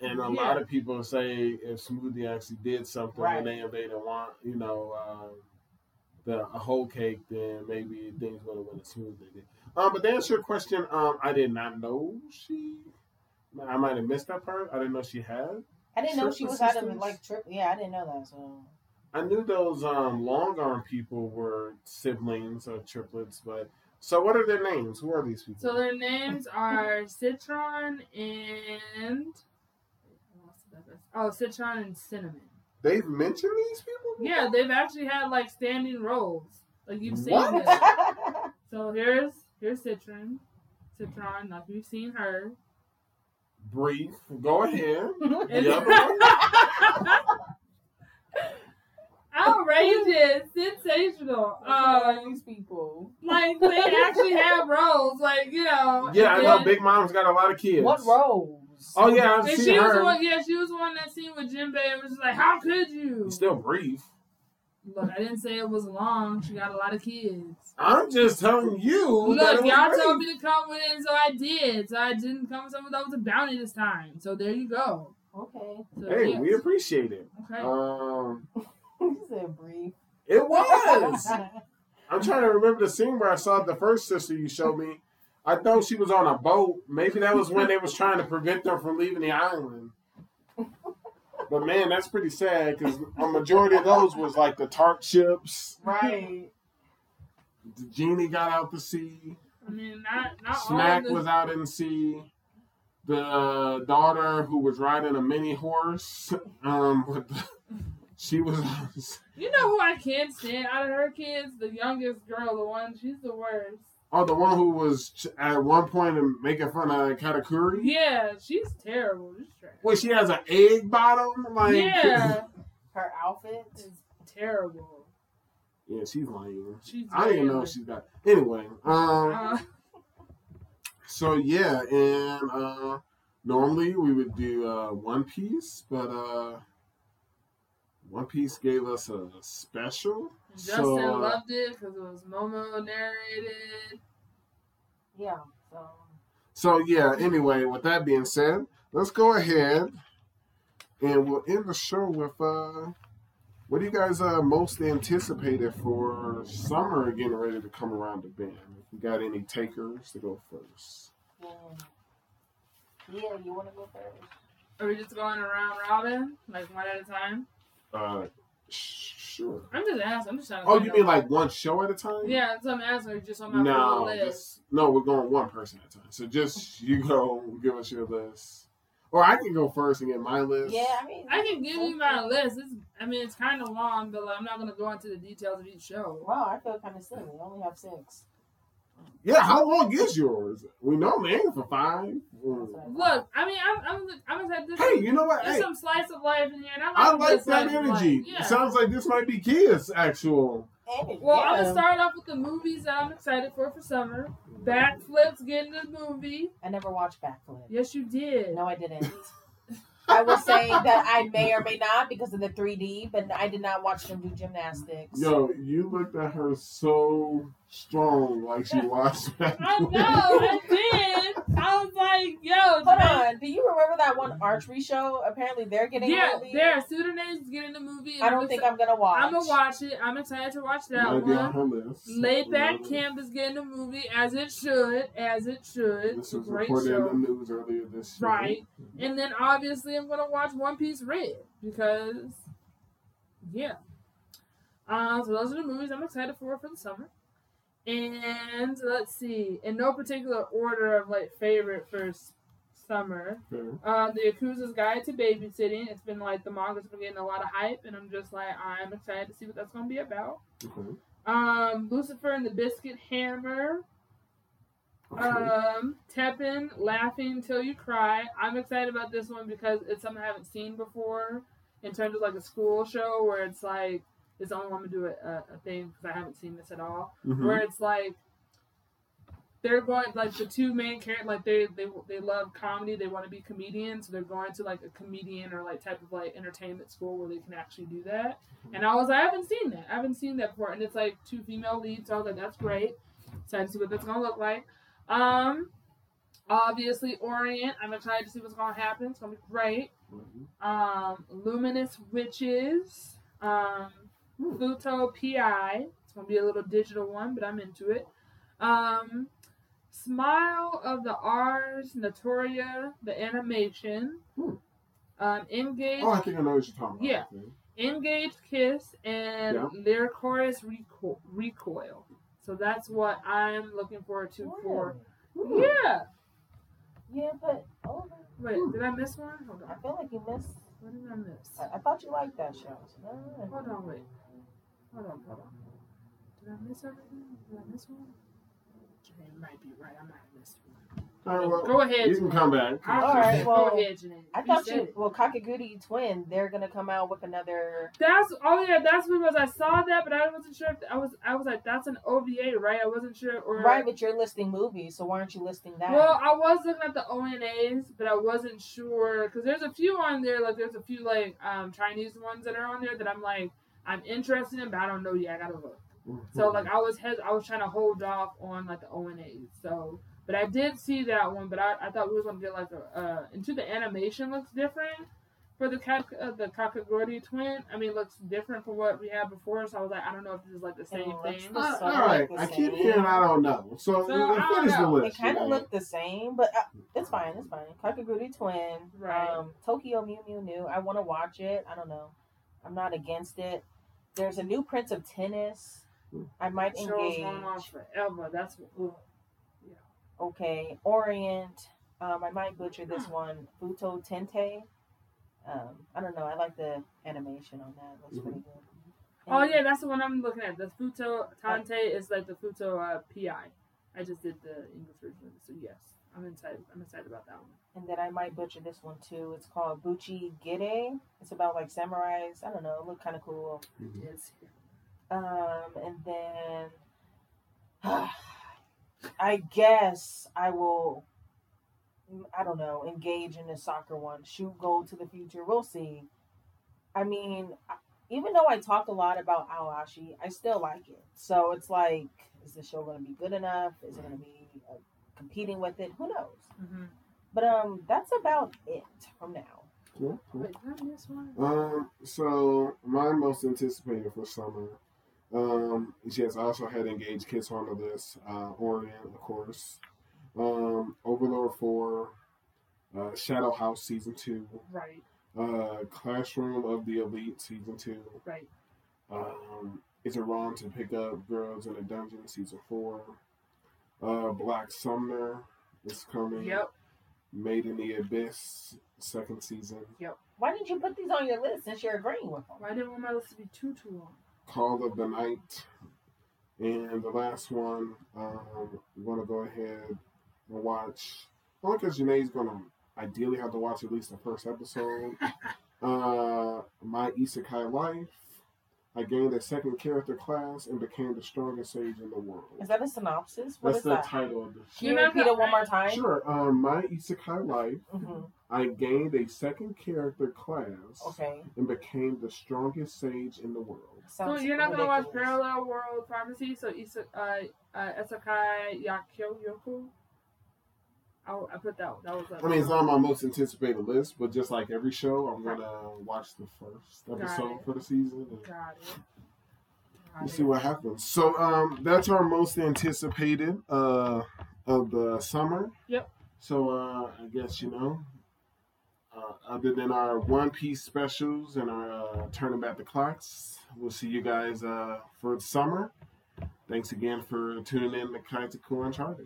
And a Yeah. lot of people say if Smoothie actually did something Right. when they invaded want, you know, um, the a whole cake, then maybe things would have went as smooth as they did. Um, but to answer your question, um, I did not know she. I might have missed that part. I didn't know she had. I didn't know she Triplet was out of sisters? like trip. Yeah, I didn't know that. So I knew those um, long arm people were siblings or triplets, but so what are their names? Who are these people? So their names are Citron and. Oh, Citron and Cinnamon. They've mentioned these people. Yeah, they've actually had like standing roles. Like you've seen What? them. So here's here's Citron. Citron, like you've seen her. Brief. Go ahead. And- The other one? Outrageous, sensational. Um, these people. like they actually have roles, like you know. Yeah, I and know. Big Mom's got a lot of kids. What roles? Oh yeah, I've And seen she was her. the one, yeah, she was the one that scene with Jinbei. It was just like, how could you? Still brief. Look, I didn't say it was long. She got a lot of kids. I'm just telling you. that Look, it y'all brief. told me to come with it, so I did. So I didn't come with something that was a bounty this time. So there you go. Okay. So, Hey, yes. we appreciate it. Okay. Um, you said brief. it was. I'm trying to remember the scene where I saw the first sister you showed me. I thought she was on a boat. Maybe that was when they was trying to prevent them from leaving the island. But man, that's pretty sad because a majority of those was like the tart ships. right. The genie got out to sea. I mean, not not Smack all of was out in sea. The daughter who was riding a mini horse, um, with the, she was. You know who I can't stand out of her kids? The youngest girl, the one she's the worst. Oh, the one who was at one point making fun of Katakuri. Yeah, she's terrible. She's trash. Wait, she has an egg bottom. Like, Yeah. her outfit. is terrible. Yeah, she's lying. She's I didn't even know she's got. Anyway, um, Uh, so yeah, and uh, normally we would do uh, One Piece, but uh, One Piece gave us a special. Justin so, uh, loved it because it was Momo narrated. Yeah. So So yeah. Anyway, with that being said, let's go ahead and we'll end the show with uh, what do you guys uh most anticipated for summer getting ready to come around the bend? If you got any takers to go first. yeah, yeah. You want to go first? Are we just going around robin, like one at a time? Uh, sure. I'm just asking. I'm just trying to. Oh, find you out. mean like one show at a time? Yeah, that's what I'm asking. Just on my No, full list. just no. We're going one person at a time. So just you go, give us your list, or I can go first and get my list. Yeah, I mean, I can give you my list. It's, I mean, it's kind of long, but like, I'm not gonna go into the details of each show. Wow, I feel kind of silly. We only have six. Yeah. How long is yours? We normally aim for five. Look, I mean, I'm, I'm, I'm excited. This, Hey, you know what? there's Hey, some slice of life in here, and I like, I a like that energy. Yeah. It sounds like this might be kids' actual. And, Well, I'm gonna start off with the movies that I'm excited for for summer. Backflips getting the movie. I never watched Backflip. Yes, you did. No, I didn't. I was saying that I may or may not because of the 3D, but I did not watch them do gymnastics. Yo, you looked at her so strong, like she watched. Back I know, I did. I was like, yo, Hold man. on. Do you remember that one archery show? Apparently, they're getting Yeah, a movie. there. Tsurune's getting the movie. I don't think I'm gonna watch. I'm gonna watch it. I'm excited to watch that Might be on one. her. Laid Back. Camp is getting a movie as it should, as it should. This was great reported show. in the news earlier this year. Right. And then obviously I'm gonna watch One Piece Red because yeah. Um, so those are the movies I'm excited for for the summer. And let's see, in no particular order of like favorite for summer. Um, the Yakuza's Guide to Babysitting. It's been like the manga's been getting a lot of hype, and I'm just like I'm excited to see what that's gonna be about. Okay. Um, Lucifer and the Biscuit Hammer. Okay. Um, Teppen, Laughing Till You Cry. I'm excited about this one because it's something I haven't seen before in terms of like a school show where it's like it's the only one to do a, a, a thing because I haven't seen this at all. Mhm. Where it's like they're going like the two main characters like they they they love comedy. They want to be comedians, so they're going to like a comedian or like type of like entertainment school where they can actually do that. And I was like, I haven't seen that. I haven't seen that before, and it's like two female leads. So I was like, that's great. Excited to see what that's gonna look like. Um, obviously Orient. I'm excited to see what's gonna happen. It's gonna be great. Mhm. Um, Luminous Witches. Um, Hmm. Pluto PI. It's gonna be a little digital one, but I'm into it. Um, Smile of the Arsnotoria, the animation. Hmm. Um, Engage, Oh, I think I know what you're talking about. Yeah. Engage Kiss, and Yeah. Lycoris Reco- Recoil. So that's what I'm looking forward to for. Hmm. Yeah. Yeah, but oh, Wait, did I miss one? Hold I feel like you missed. What did I miss? I, I thought you liked that show. So, Hold on, wait. Hold on, hold on. Did I miss everything? Did I miss one? Jenae might be right. I might have missed one. All right, well, Go ahead. You can Jenae. come back. I'll- All right, well, go ahead, Jenae. I thought said you. it. Well, Kakegurui Twin. They're gonna come out with another. That's oh yeah, that's what it was. I saw that, but I wasn't sure. If I was I was like, that's an OVA, right? I wasn't sure. Or Right, but you're listing movies, so why aren't you listing that? Well, I was looking at the ONAs, but I wasn't sure because there's a few on there. Like there's a few like um Chinese ones that are on there that I'm like I'm interested in, but I don't know yet. I gotta look. Mm-hmm. So like I was hes- I was trying to hold off on like the ONAs. So, but I did see that one. But I, I thought we was gonna get like a uh into the animation looks different for the cat uh, the Kakegurui twin. I mean, it looks different from what we had before. So I was like, I don't know if this is like the same It thing. the Uh, all right, like I keep hearing I don't know. So, So, I don't finish the know. It kind of Jenae. looked the same, but uh, it's fine. It's fine. Kakegurui Twin, Right. um, Tokyo Mew Mew New. I want to watch it. I don't know. I'm not against it. There's a new Prince of Tennis. I might Show's engage. going on forever. That's what. ugh. Okay, Orient. Um, I might butcher this one. Futo Tente. Um, I don't know. I like the animation on that. It looks pretty good. Oh yeah, that's the one I'm looking at. The Futo Tante is like the Futo uh, PI. I just did the English version so yes, I'm excited. I'm excited about that one. And then I might butcher this one too. It's called Buchi Gide. It's about like samurais. I don't know. It looked kind of cool. Yes. Um, and then I guess I will. I don't know. Engage in the soccer one. Shoot goal to the future. We'll see. I mean, even though I talk a lot about Aoashi, I still like it. So it's like, is the show going to be good enough? Is it going to be uh, competing with it? Who knows? Mm-hmm. But um, that's about it from now. Cool, cool. Wait, did I miss one? Um, so my most anticipated for summer. Um, yes, I also had engaged kids on the list. Uh, Oregon, of course. Um, Overlord Four, uh, Shadow House season two, Right, uh, Classroom of the Elite season two. right. Um, Is It Wrong to Pick Up Girls in a Dungeon season four. Uh, Black Summoner is coming. Yep. Made in the Abyss second season. Yep. Why didn't you put these on your list since you're agreeing with them? Why didn't want my list to be too too long? Call of the Night. And the last one, um, I'm going to go ahead and watch. Only because Jenae's going to ideally have to watch at least the first episode. uh, My Isekai Life. I gained a second character class and became the strongest sage in the world. Is that a synopsis? What That's is the that? title of the Can you not repeat it one more time? Sure. Um, My Isekai Life. hmm I gained a second character class Okay. and became the strongest sage in the world. So you're not gonna watch. Parallel World Pharmacy? So Isa, uh, uh, Esakai Yakyo Yoku. I, I put that. That was. I mean, it's not on my most anticipated list, but just like every show, I'm gonna watch the first episode for the season and Got it. Got we'll it. see what happens. So, um, that's our most anticipated uh of the summer. Yep. So, uh, I guess you know, uh, other than our One Piece specials and our uh, turning back the clocks, we'll see you guys uh for the summer. Thanks again for tuning in to Kaizoku Uncharted.